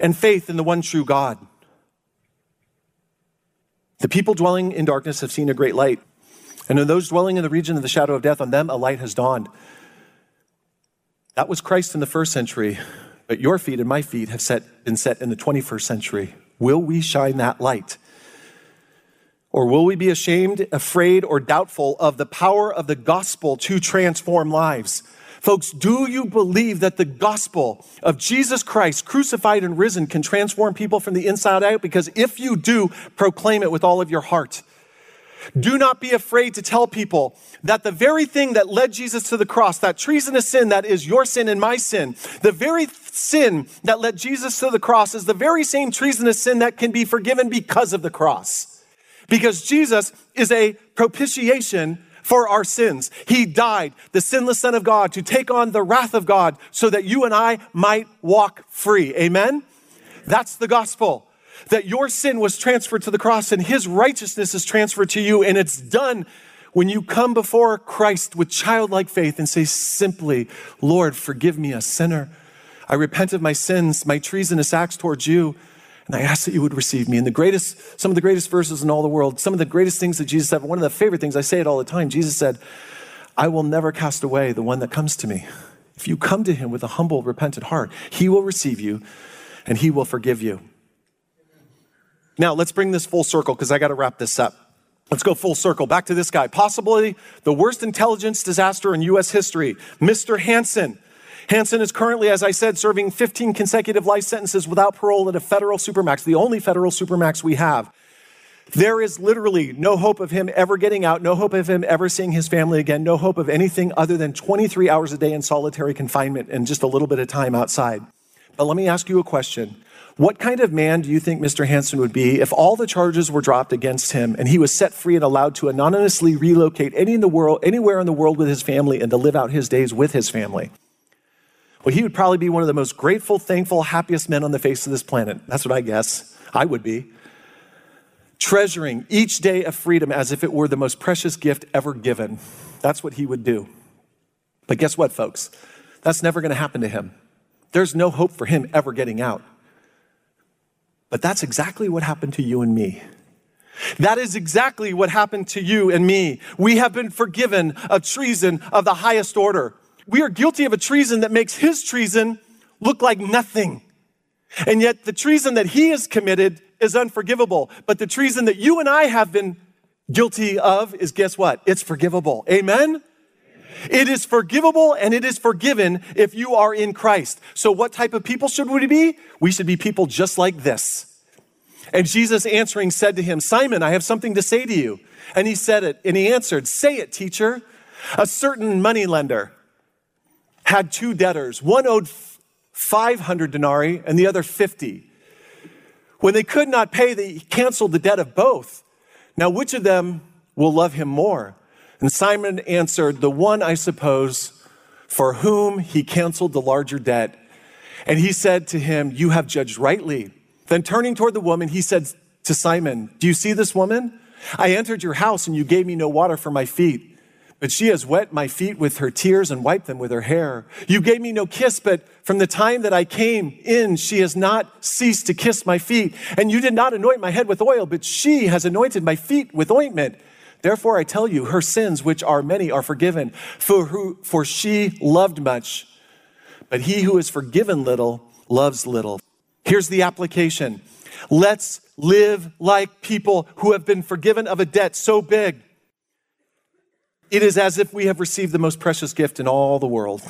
and faith in the one true God. The people dwelling in darkness have seen a great light. And in those dwelling in the region of the shadow of death, on them a light has dawned. That was Christ in the first century, but your feet and my feet have set, been set in the 21st century. Will we shine that light? Or will we be ashamed, afraid, or doubtful of the power of the gospel to transform lives? Folks, do you believe that the gospel of Jesus Christ, crucified and risen, can transform people from the inside out? Because if you do, proclaim it with all of your heart. Do not be afraid to tell people that the very thing that led Jesus to the cross, that treasonous sin that is your sin and my sin, the very sin that led Jesus to the cross is the very same treasonous sin that can be forgiven because of the cross. Because Jesus is a propitiation for our sins. He died, the sinless Son of God, to take on the wrath of God so that you and I might walk free. Amen? That's the gospel. That your sin was transferred to the cross and his righteousness is transferred to you, and it's done when you come before Christ with childlike faith and say simply, Lord, forgive me, a sinner. I repent of my sins, my treasonous acts towards you. And I ask that you would receive me. And the greatest, some of the greatest verses in all the world, some of the greatest things that Jesus said, one of the favorite things, I say it all the time, Jesus said, I will never cast away the one that comes to me. If you come to him with a humble, repentant heart, he will receive you and he will forgive you. Now, let's bring this full circle because I got to wrap this up. Let's go full circle. Back to this guy. Possibly the worst intelligence disaster in U.S. history, Mr. Hanssen. Hanssen is currently, as I said, serving 15 consecutive life sentences without parole at a federal supermax, the only federal supermax we have. There is literally no hope of him ever getting out, no hope of him ever seeing his family again, no hope of anything other than 23 hours a day in solitary confinement and just a little bit of time outside. But let me ask you a question. What kind of man do you think Mr. Hanssen would be if all the charges were dropped against him and he was set free and allowed to anonymously relocate any in the world, anywhere in the world with his family and to live out his days with his family? Well, he would probably be one of the most grateful, thankful, happiest men on the face of this planet. That's what I guess. I would be. Treasuring each day of freedom as if it were the most precious gift ever given. That's what he would do. But guess what, folks? That's never going to happen to him. There's no hope for him ever getting out. But that's exactly what happened to you and me. That is exactly what happened to you and me. We have been forgiven of treason of the highest order we are guilty of a treason that makes his treason look like nothing. And yet the treason that he has committed is unforgivable. But the treason that you and I have been guilty of is guess what? It's forgivable. Amen? It is forgivable and it is forgiven if you are in Christ. So what type of people should we be? We should be people just like this. And Jesus answering said to him, Simon, I have something to say to you. And he said it, and he answered, Say it, teacher. A certain money lender had two debtors. One owed 500 denarii and the other 50. When they could not pay, they canceled the debt of both. Now, which of them will love him more? And Simon answered, The one, I suppose, for whom he canceled the larger debt. And he said to him, You have judged rightly. Then turning toward the woman, he said to Simon, Do you see this woman? I entered your house and you gave me no water for my feet. But she has wet my feet with her tears and wiped them with her hair. You gave me no kiss, but from the time that I came in, she has not ceased to kiss my feet. And you did not anoint my head with oil, but she has anointed my feet with ointment. Therefore, I tell you, her sins, which are many, are forgiven, for, who, for she loved much. But he who is forgiven little loves little. Here's the application let's live like people who have been forgiven of a debt so big it is as if we have received the most precious gift in all the world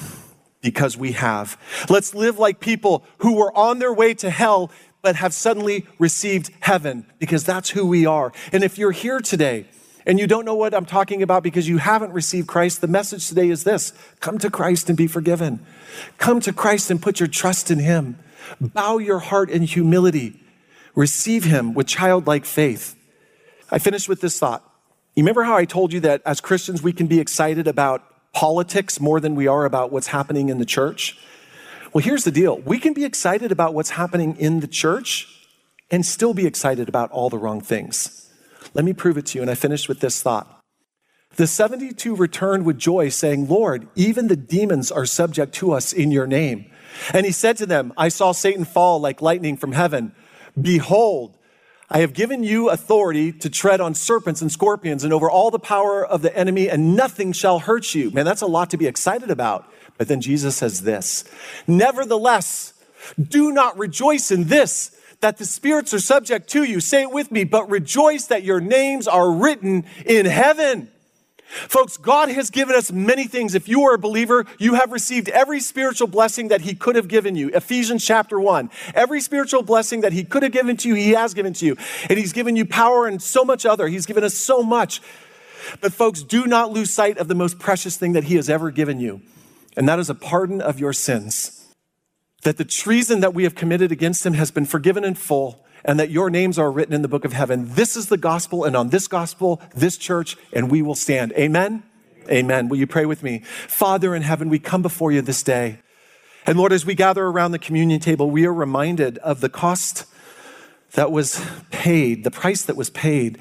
because we have. Let's live like people who were on their way to hell but have suddenly received heaven because that's who we are. And if you're here today and you don't know what I'm talking about because you haven't received Christ, the message today is this come to Christ and be forgiven. Come to Christ and put your trust in Him. Bow your heart in humility. Receive Him with childlike faith. I finish with this thought. You remember how I told you that as Christians we can be excited about politics more than we are about what's happening in the church? Well, here's the deal we can be excited about what's happening in the church and still be excited about all the wrong things. Let me prove it to you. And I finished with this thought. The 72 returned with joy, saying, Lord, even the demons are subject to us in your name. And he said to them, I saw Satan fall like lightning from heaven. Behold, I have given you authority to tread on serpents and scorpions and over all the power of the enemy, and nothing shall hurt you. Man, that's a lot to be excited about. But then Jesus says this Nevertheless, do not rejoice in this, that the spirits are subject to you. Say it with me, but rejoice that your names are written in heaven. Folks, God has given us many things. If you are a believer, you have received every spiritual blessing that He could have given you. Ephesians chapter 1. Every spiritual blessing that He could have given to you, He has given to you. And He's given you power and so much other. He's given us so much. But, folks, do not lose sight of the most precious thing that He has ever given you, and that is a pardon of your sins. That the treason that we have committed against Him has been forgiven in full and that your names are written in the book of heaven. This is the gospel, and on this gospel, this church, and we will stand. Amen? Amen. Will you pray with me? Father in heaven, we come before you this day. And Lord, as we gather around the communion table, we are reminded of the cost that was paid, the price that was paid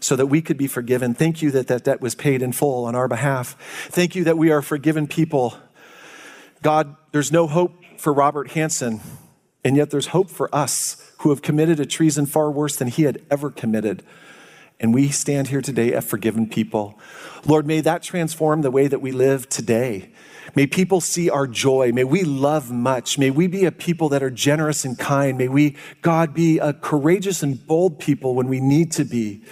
so that we could be forgiven. Thank you that that debt was paid in full on our behalf. Thank you that we are forgiven people. God, there's no hope for Robert Hanssen, and yet there's hope for us who have committed a treason far worse than he had ever committed. And we stand here today a forgiven people. Lord, may that transform the way that we live today. May people see our joy. May we love much. May we be a people that are generous and kind. May we, God, be a courageous and bold people when we need to be.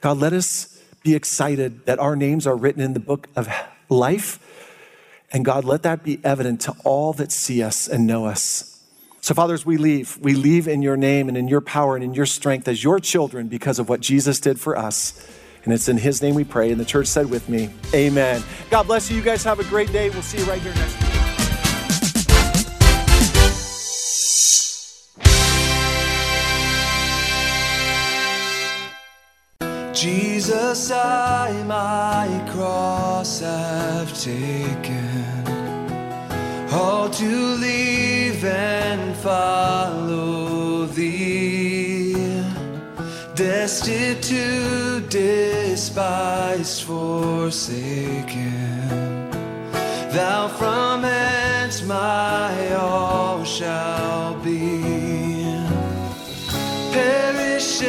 God, let us be excited that our names are written in the book of life. And God, let that be evident to all that see us and know us. So, fathers, we leave. We leave in your name and in your power and in your strength as your children because of what Jesus did for us. And it's in his name we pray. And the church said with me, Amen. God bless you. You guys have a great day. We'll see you right here next week. Jesus, I my cross have taken all to leave and follow thee, destitute, despised, forsaken. Thou from hence my all shall be. Perish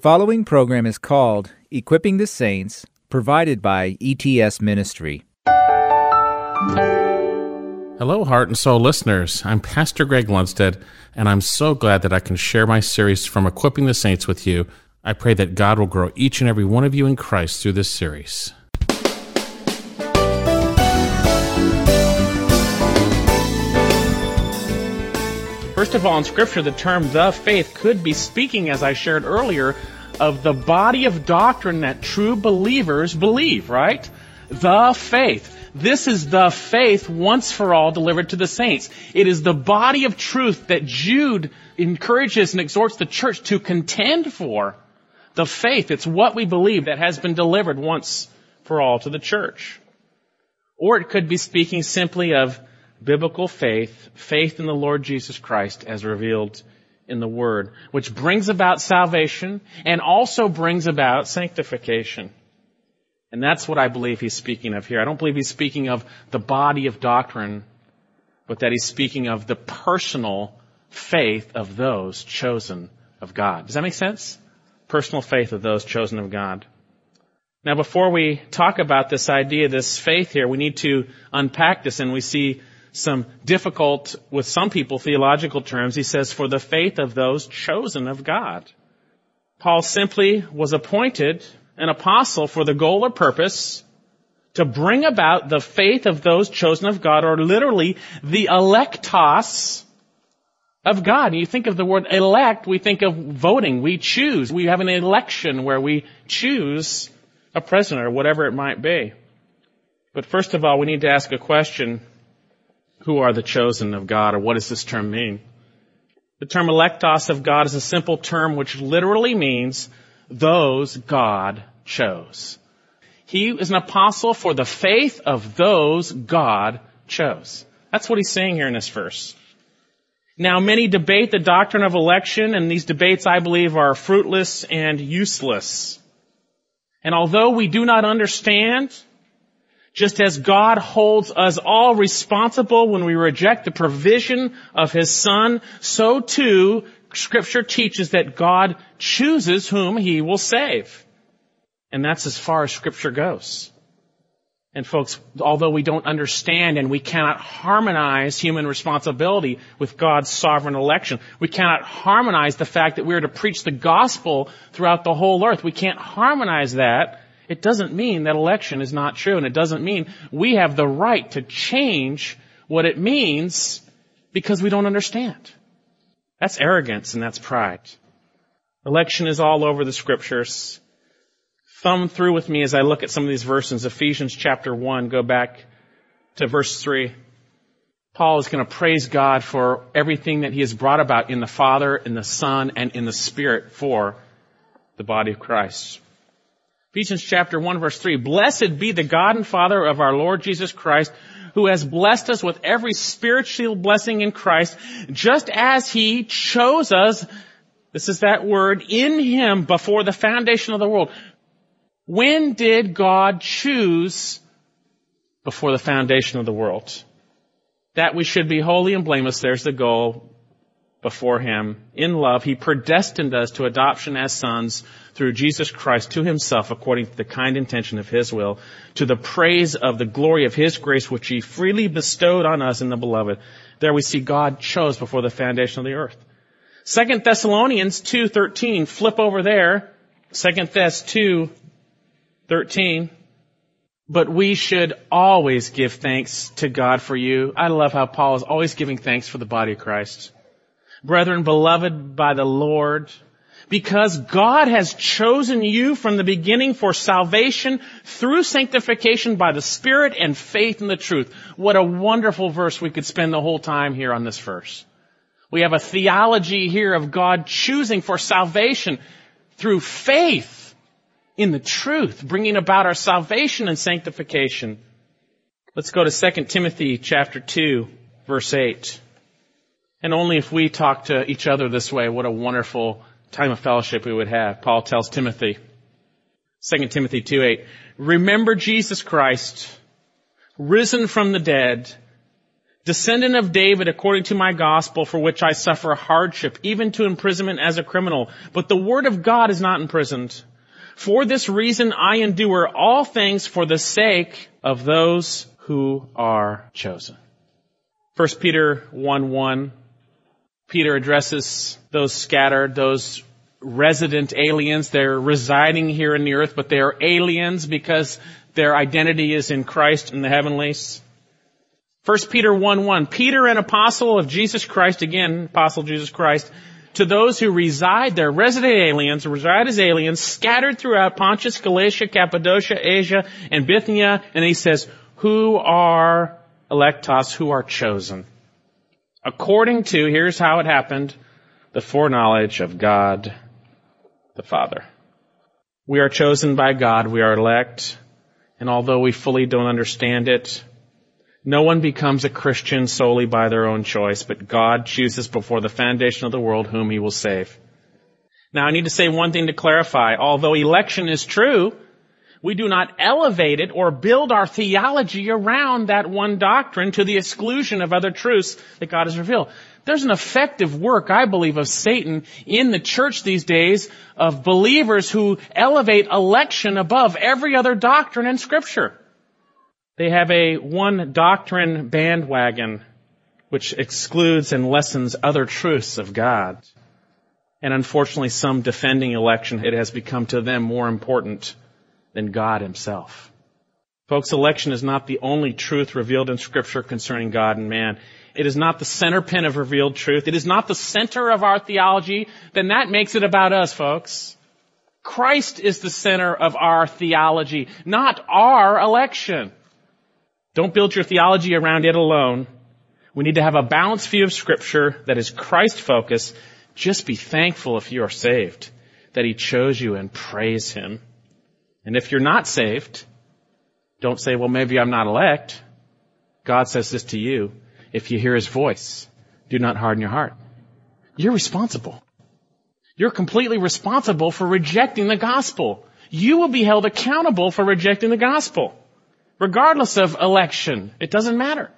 following program is called Equipping the Saints, provided by ETS Ministry. Hello, Heart and Soul listeners. I'm Pastor Greg Lundstead, and I'm so glad that I can share my series from Equipping the Saints with you. I pray that God will grow each and every one of you in Christ through this series. First of all, in Scripture, the term the faith could be speaking, as I shared earlier, of the body of doctrine that true believers believe, right? The faith. This is the faith once for all delivered to the saints. It is the body of truth that Jude encourages and exhorts the church to contend for. The faith, it's what we believe that has been delivered once for all to the church. Or it could be speaking simply of biblical faith, faith in the Lord Jesus Christ as revealed in the Word, which brings about salvation and also brings about sanctification. And that's what I believe he's speaking of here. I don't believe he's speaking of the body of doctrine, but that he's speaking of the personal faith of those chosen of God. Does that make sense? Personal faith of those chosen of God. Now, before we talk about this idea, this faith here, we need to unpack this and we see some difficult, with some people, theological terms. He says, for the faith of those chosen of God. Paul simply was appointed an apostle for the goal or purpose to bring about the faith of those chosen of God, or literally the eklektos of God. And you think of the word elect, we think of voting. We choose. We have an election where we choose a president or whatever it might be. But first of all, we need to ask a question who are the chosen of God, or what does this term mean? The term eklektos of God is a simple term which literally means those God chose. He is an apostle for the faith of those God chose. That's what he's saying here in this verse. Now, many debate the doctrine of election, and these debates, I believe, are fruitless and useless. And although we do not understand just as God holds us all responsible when we reject the provision of His Son, so too Scripture teaches that God chooses whom He will save. And that's as far as Scripture goes. And folks, although we don't understand and we cannot harmonize human responsibility with God's sovereign election, we cannot harmonize the fact that we are to preach the gospel throughout the whole earth. We can't harmonize that it doesn't mean that election is not true, and it doesn't mean we have the right to change what it means because we don't understand. That's arrogance and that's pride. Election is all over the scriptures. Thumb through with me as I look at some of these verses. Ephesians chapter 1, go back to verse 3. Paul is going to praise God for everything that he has brought about in the Father, in the Son, and in the Spirit for the body of Christ. Ephesians chapter 1 verse 3. Blessed be the God and Father of our Lord Jesus Christ, who has blessed us with every spiritual blessing in Christ, just as He chose us, this is that word, in Him before the foundation of the world. When did God choose before the foundation of the world? That we should be holy and blameless, there's the goal before Him. In love, He predestined us to adoption as sons through Jesus Christ to Himself according to the kind intention of His will, to the praise of the glory of His grace which He freely bestowed on us in the Beloved. There we see God chose before the foundation of the earth. Second Thessalonians 2.13, flip over there. Second Thess 2.13. But we should always give thanks to God for you. I love how Paul is always giving thanks for the body of Christ. Brethren, beloved by the Lord, because God has chosen you from the beginning for salvation through sanctification by the Spirit and faith in the truth. What a wonderful verse we could spend the whole time here on this verse. We have a theology here of God choosing for salvation through faith in the truth, bringing about our salvation and sanctification. Let's go to 2 Timothy chapter 2, verse 8. And only if we talk to each other this way, what a wonderful time of fellowship we would have. Paul tells Timothy, 2 Timothy 2 8, remember Jesus Christ, risen from the dead, descendant of David according to my gospel for which I suffer hardship, even to imprisonment as a criminal. But the word of God is not imprisoned. For this reason I endure all things for the sake of those who are chosen. 1 Peter 1 1. Peter addresses those scattered, those resident aliens. They're residing here in the earth, but they are aliens because their identity is in Christ in the heavenlies. 1 Peter 1 1. Peter, an apostle of Jesus Christ, again, apostle Jesus Christ, to those who reside there, resident aliens, reside as aliens, scattered throughout Pontus, Galatia, Cappadocia, Asia, and Bithynia. And he says, who are eklektos, who are chosen. According to, here's how it happened, the foreknowledge of God the Father. We are chosen by God, we are elect, and although we fully don't understand it, no one becomes a Christian solely by their own choice, but God chooses before the foundation of the world whom he will save. Now I need to say one thing to clarify. Although election is true, we do not elevate it or build our theology around that one doctrine to the exclusion of other truths that God has revealed. There's an effective work, I believe, of Satan in the church these days of believers who elevate election above every other doctrine in scripture. They have a one doctrine bandwagon which excludes and lessens other truths of God. And unfortunately, some defending election, it has become to them more important than God himself. Folks, election is not the only truth revealed in scripture concerning God and man. It is not the center pin of revealed truth. It is not the center of our theology. Then that makes it about us, folks. Christ is the center of our theology, not our election. Don't build your theology around it alone. We need to have a balanced view of scripture that is Christ focused. Just be thankful if you are saved, that he chose you and praise him. And if you're not saved, don't say, well, maybe I'm not elect. God says this to you. If you hear his voice, do not harden your heart. You're responsible. You're completely responsible for rejecting the gospel. You will be held accountable for rejecting the gospel. Regardless of election, it doesn't matter.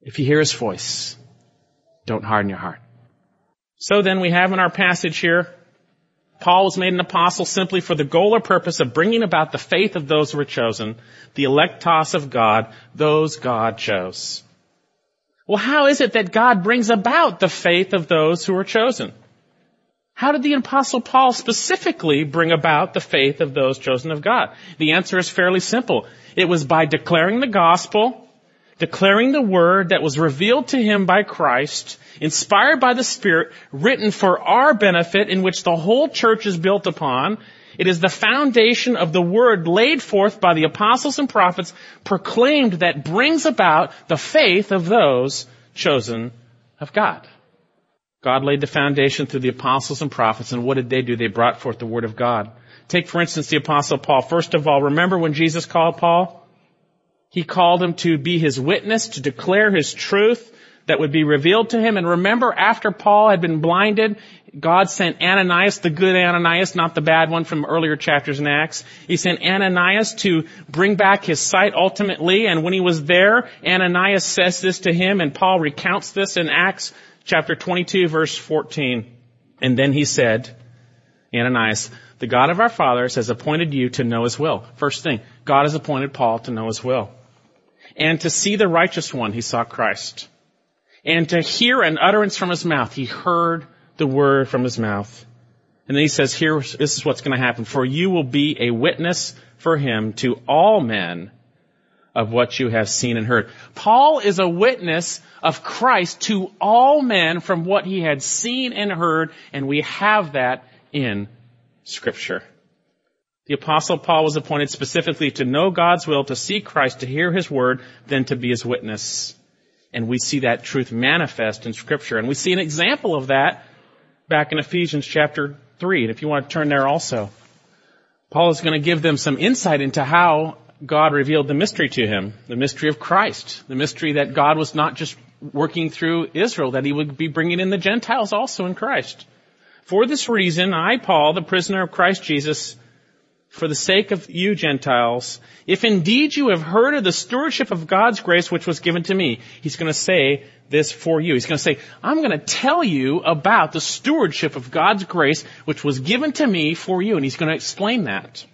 If you hear his voice, don't harden your heart. So then we have in our passage here, Paul was made an apostle simply for the goal or purpose of bringing about the faith of those who were chosen, the eklektos of God, those God chose. Well, how is it that God brings about the faith of those who are chosen? How did the apostle Paul specifically bring about the faith of those chosen of God? The answer is fairly simple. It was by declaring the gospel, declaring the word that was revealed to him by Christ, inspired by the Spirit, written for our benefit, in which the whole church is built upon. It is the foundation of the word laid forth by the apostles and prophets, proclaimed that brings about the faith of those chosen of God. God laid the foundation through the apostles and prophets, and what did they do? They brought forth the word of God. Take, for instance, the apostle Paul. First of all, remember when Jesus called Paul? He called him to be his witness, to declare his truth that would be revealed to him. And remember, after Paul had been blinded, God sent Ananias, the good Ananias, not the bad one from earlier chapters in Acts. He sent Ananias to bring back his sight ultimately. And when he was there, Ananias says this to him, and Paul recounts this in Acts chapter 22, verse 14. And then he said, Ananias, the God of our fathers has appointed you to know his will. First thing, God has appointed Paul to know his will. And to see the righteous one, he saw Christ. And to hear an utterance from his mouth, he heard the word from his mouth. And then he says, here, this is what's going to happen. For you will be a witness for him to all men of what you have seen and heard. Paul is a witness of Christ to all men from what he had seen and heard, and we have that in scripture. The apostle Paul was appointed specifically to know God's will, to see Christ, to hear his word, then to be his witness. And we see that truth manifest in scripture. And we see an example of that back in Ephesians chapter 3. And if you want to turn there also, Paul is going to give them some insight into how God revealed the mystery to him, the mystery of Christ, the mystery that God was not just working through Israel, that he would be bringing in the Gentiles also in Christ. For this reason, I, Paul, the prisoner of Christ Jesus, for the sake of you Gentiles, if indeed you have heard of the stewardship of God's grace which was given to me. He's going to say this for you. He's going to say, I'm going to tell you about the stewardship of God's grace which was given to me for you. And he's going to explain that.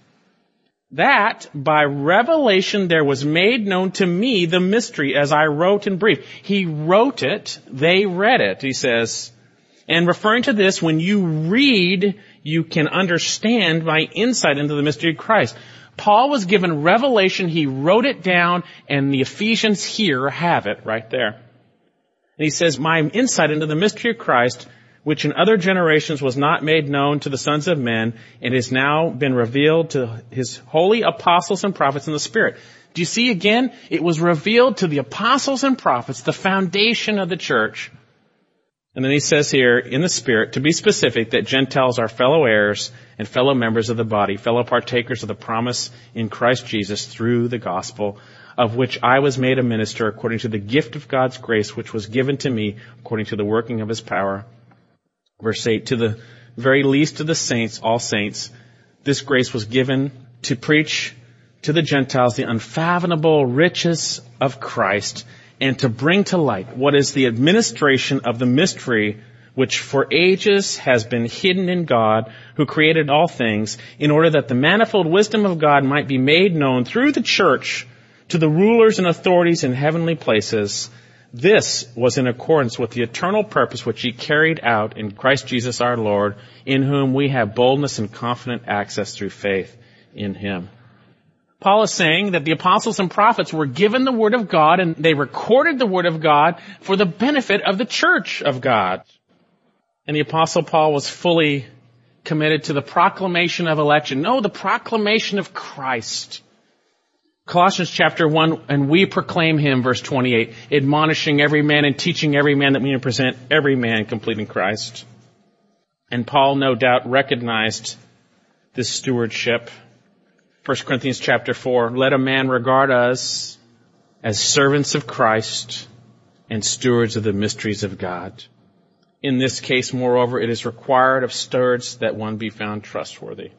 That by revelation there was made known to me the mystery as I wrote in brief. He wrote it, they read it, he says. And referring to this, when you read, you can understand my insight into the mystery of Christ. Paul was given revelation, he wrote it down, and the Ephesians here have it right there. And he says, my insight into the mystery of Christ, which in other generations was not made known to the sons of men, and has now been revealed to his holy apostles and prophets in the Spirit. Do you see again? It was revealed to the apostles and prophets, the foundation of the church. And then he says here, in the Spirit, to be specific, that Gentiles are fellow heirs and fellow members of the body, fellow partakers of the promise in Christ Jesus through the gospel, of which I was made a minister according to the gift of God's grace, which was given to me according to the working of his power. Verse 8, to the very least of the saints, all saints, this grace was given to preach to the Gentiles the unfathomable riches of Christ and to bring to light what is the administration of the mystery which for ages has been hidden in God who created all things in order that the manifold wisdom of God might be made known through the church to the rulers and authorities in heavenly places. This was in accordance with the eternal purpose which he carried out in Christ Jesus our Lord, in whom we have boldness and confident access through faith in him. Paul is saying that the apostles and prophets were given the Word of God and they recorded the Word of God for the benefit of the church of God. And the apostle Paul was fully committed to the proclamation of election. No, the proclamation of Christ. Colossians chapter 1, and we proclaim him, verse 28, admonishing every man and teaching every man that we may present every man complete in Christ. And Paul no doubt recognized this stewardship 1 Corinthians chapter 4, let a man regard us as servants of Christ and stewards of the mysteries of God. In this case, moreover, it is required of stewards that one be found trustworthy.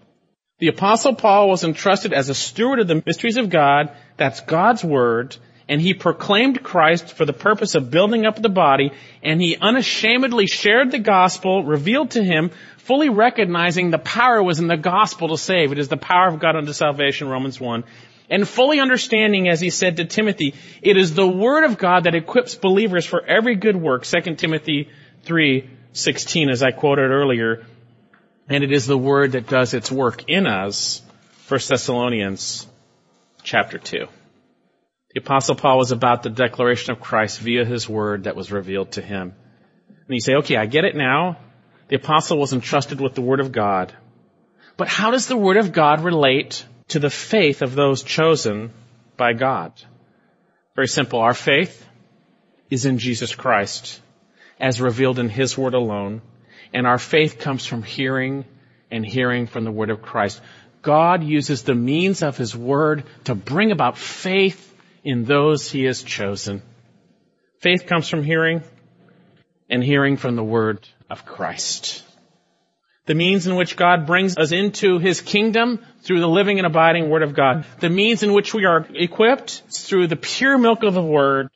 The apostle Paul was entrusted as a steward of the mysteries of God, that's God's word, and he proclaimed Christ for the purpose of building up the body, and he unashamedly shared the gospel revealed to him fully recognizing the power was in the gospel to save. It is the power of God unto salvation, Romans 1. And fully understanding, as he said to Timothy, it is the word of God that equips believers for every good work, 2 Timothy 3, 16, as I quoted earlier. And it is the word that does its work in us, 1 Thessalonians chapter 2. The apostle Paul was about the declaration of Christ via his word that was revealed to him. And you say, okay, I get it now. The apostle was entrusted with the Word of God. But how does the Word of God relate to the faith of those chosen by God? Very simple. Our faith is in Jesus Christ as revealed in His Word alone. And our faith comes from hearing and hearing from the Word of Christ. God uses the means of His Word to bring about faith in those He has chosen. Faith comes from hearing and hearing from the Word of Christ. The means in which God brings us into His kingdom through the living and abiding Word of God. The means in which we are equipped through the pure milk of the Word.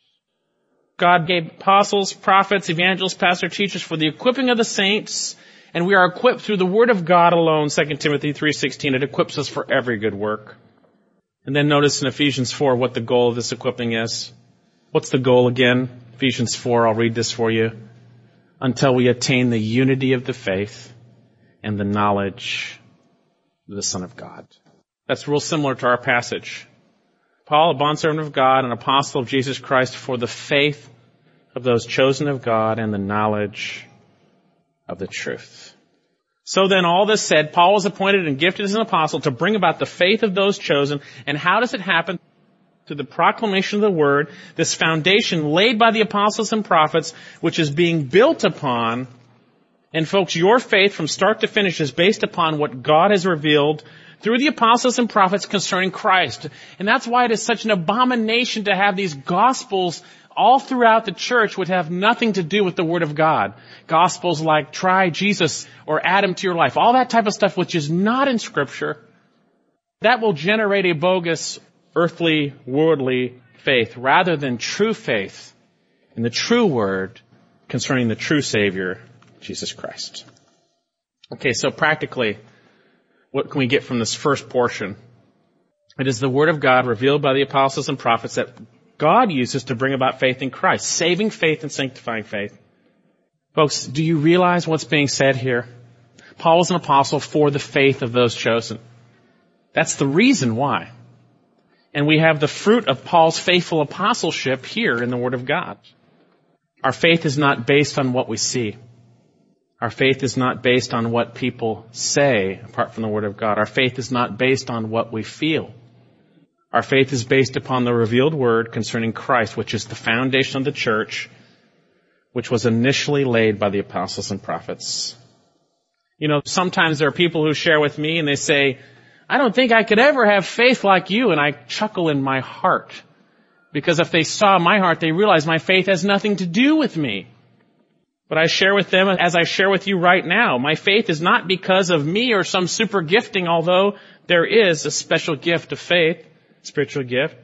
God gave apostles, prophets, evangelists, pastors, teachers for the equipping of the saints, and we are equipped through the Word of God alone, 2 Timothy 3.16. It equips us for every good work. And then notice in Ephesians 4 what the goal of this equipping is. What's the goal again? Ephesians 4, I'll read this for you until we attain the unity of the faith and the knowledge of the Son of God. That's real similar to our passage. Paul, a bondservant of God, an apostle of Jesus Christ, for the faith of those chosen of God and the knowledge of the truth. So then, all this said, Paul was appointed and gifted as an apostle to bring about the faith of those chosen. And how does it happen? to the proclamation of the word, this foundation laid by the apostles and prophets, which is being built upon. And folks, your faith from start to finish is based upon what God has revealed through the apostles and prophets concerning Christ. And that's why it is such an abomination to have these gospels all throughout the church would have nothing to do with the Word of God. Gospels like try Jesus or add him to your life. All that type of stuff which is not in Scripture. That will generate a bogus, earthly, worldly faith rather than true faith in the true word concerning the true Savior, Jesus Christ. Okay, so practically, what can we get from this first portion? It is the Word of God revealed by the apostles and prophets that God uses to bring about faith in Christ, saving faith and sanctifying faith. Folks, do you realize what's being said here? Paul was an apostle for the faith of those chosen. That's the reason why. And we have the fruit of Paul's faithful apostleship here in the Word of God. Our faith is not based on what we see. Our faith is not based on what people say apart from the Word of God. Our faith is not based on what we feel. Our faith is based upon the revealed Word concerning Christ, which is the foundation of the church, which was initially laid by the apostles and prophets. You know, sometimes there are people who share with me and they say, I don't think I could ever have faith like you, and I chuckle in my heart. Because if they saw my heart, they realize my faith has nothing to do with me. But I share with them as I share with you right now. My faith is not because of me or some super gifting, although there is a special gift of faith, spiritual gift.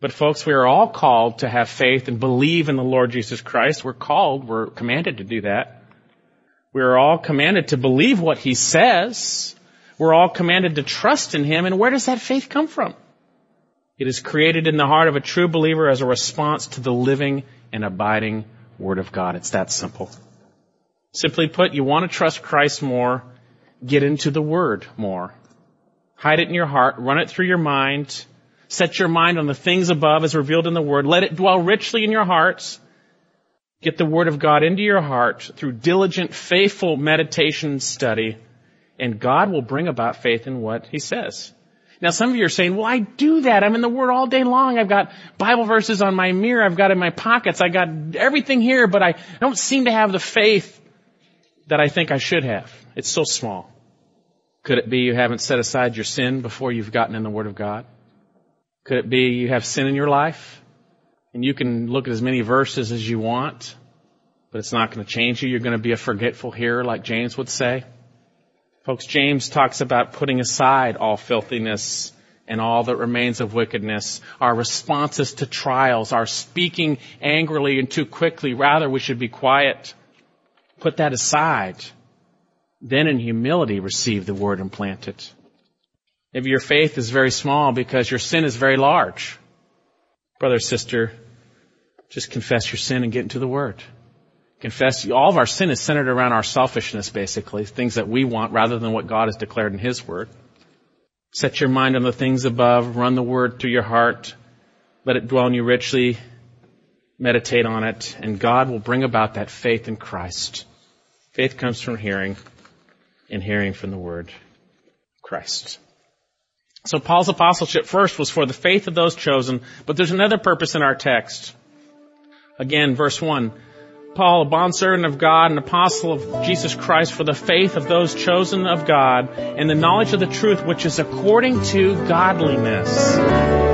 But folks, we are all called to have faith and believe in the Lord Jesus Christ. We're called, we're commanded to do that. We are all commanded to believe what He says. We're all commanded to trust in Him. And where does that faith come from? It is created in the heart of a true believer as a response to the living and abiding Word of God. It's that simple. Simply put, you want to trust Christ more, get into the Word more. Hide it in your heart, run it through your mind, set your mind on the things above as revealed in the Word, let it dwell richly in your hearts. Get the Word of God into your heart through diligent, faithful meditation study, and God will bring about faith in what He says. Now some of you are saying, well, I do that. I'm in the Word all day long. I've got Bible verses on my mirror. I've got in my pockets. I've got everything here, but I don't seem to have the faith that I think I should have. It's so small. Could it be you haven't set aside your sin before you've gotten in the Word of God? Could it be you have sin in your life? And you can look at as many verses as you want, but it's not going to change you. You're going to be a forgetful hearer, like James would say. Folks, James talks about putting aside all filthiness and all that remains of wickedness, our responses to trials, our speaking angrily and too quickly. Rather, we should be quiet. Put that aside. Then in humility receive the word and plant it. Maybe your faith is very small because your sin is very large. Brother, sister, just confess your sin and get into the word confess all of our sin is centered around our selfishness basically things that we want rather than what god has declared in his word set your mind on the things above run the word through your heart let it dwell in you richly meditate on it and god will bring about that faith in christ faith comes from hearing and hearing from the word christ so paul's apostleship first was for the faith of those chosen but there's another purpose in our text again verse 1 Paul, a bondservant of God and apostle of Jesus Christ for the faith of those chosen of God and the knowledge of the truth which is according to godliness.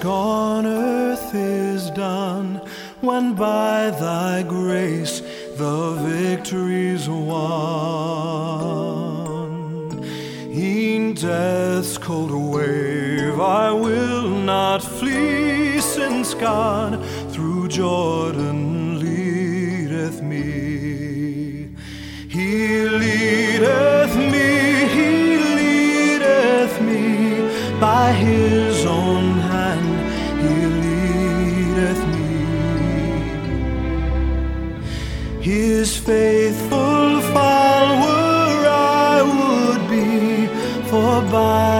Task on earth is done, when by thy grace the victory's won, in death's cold wave I will not flee, since God through Jordan leadeth me. He leadeth me, he leadeth me by his faithful follower I would be, for by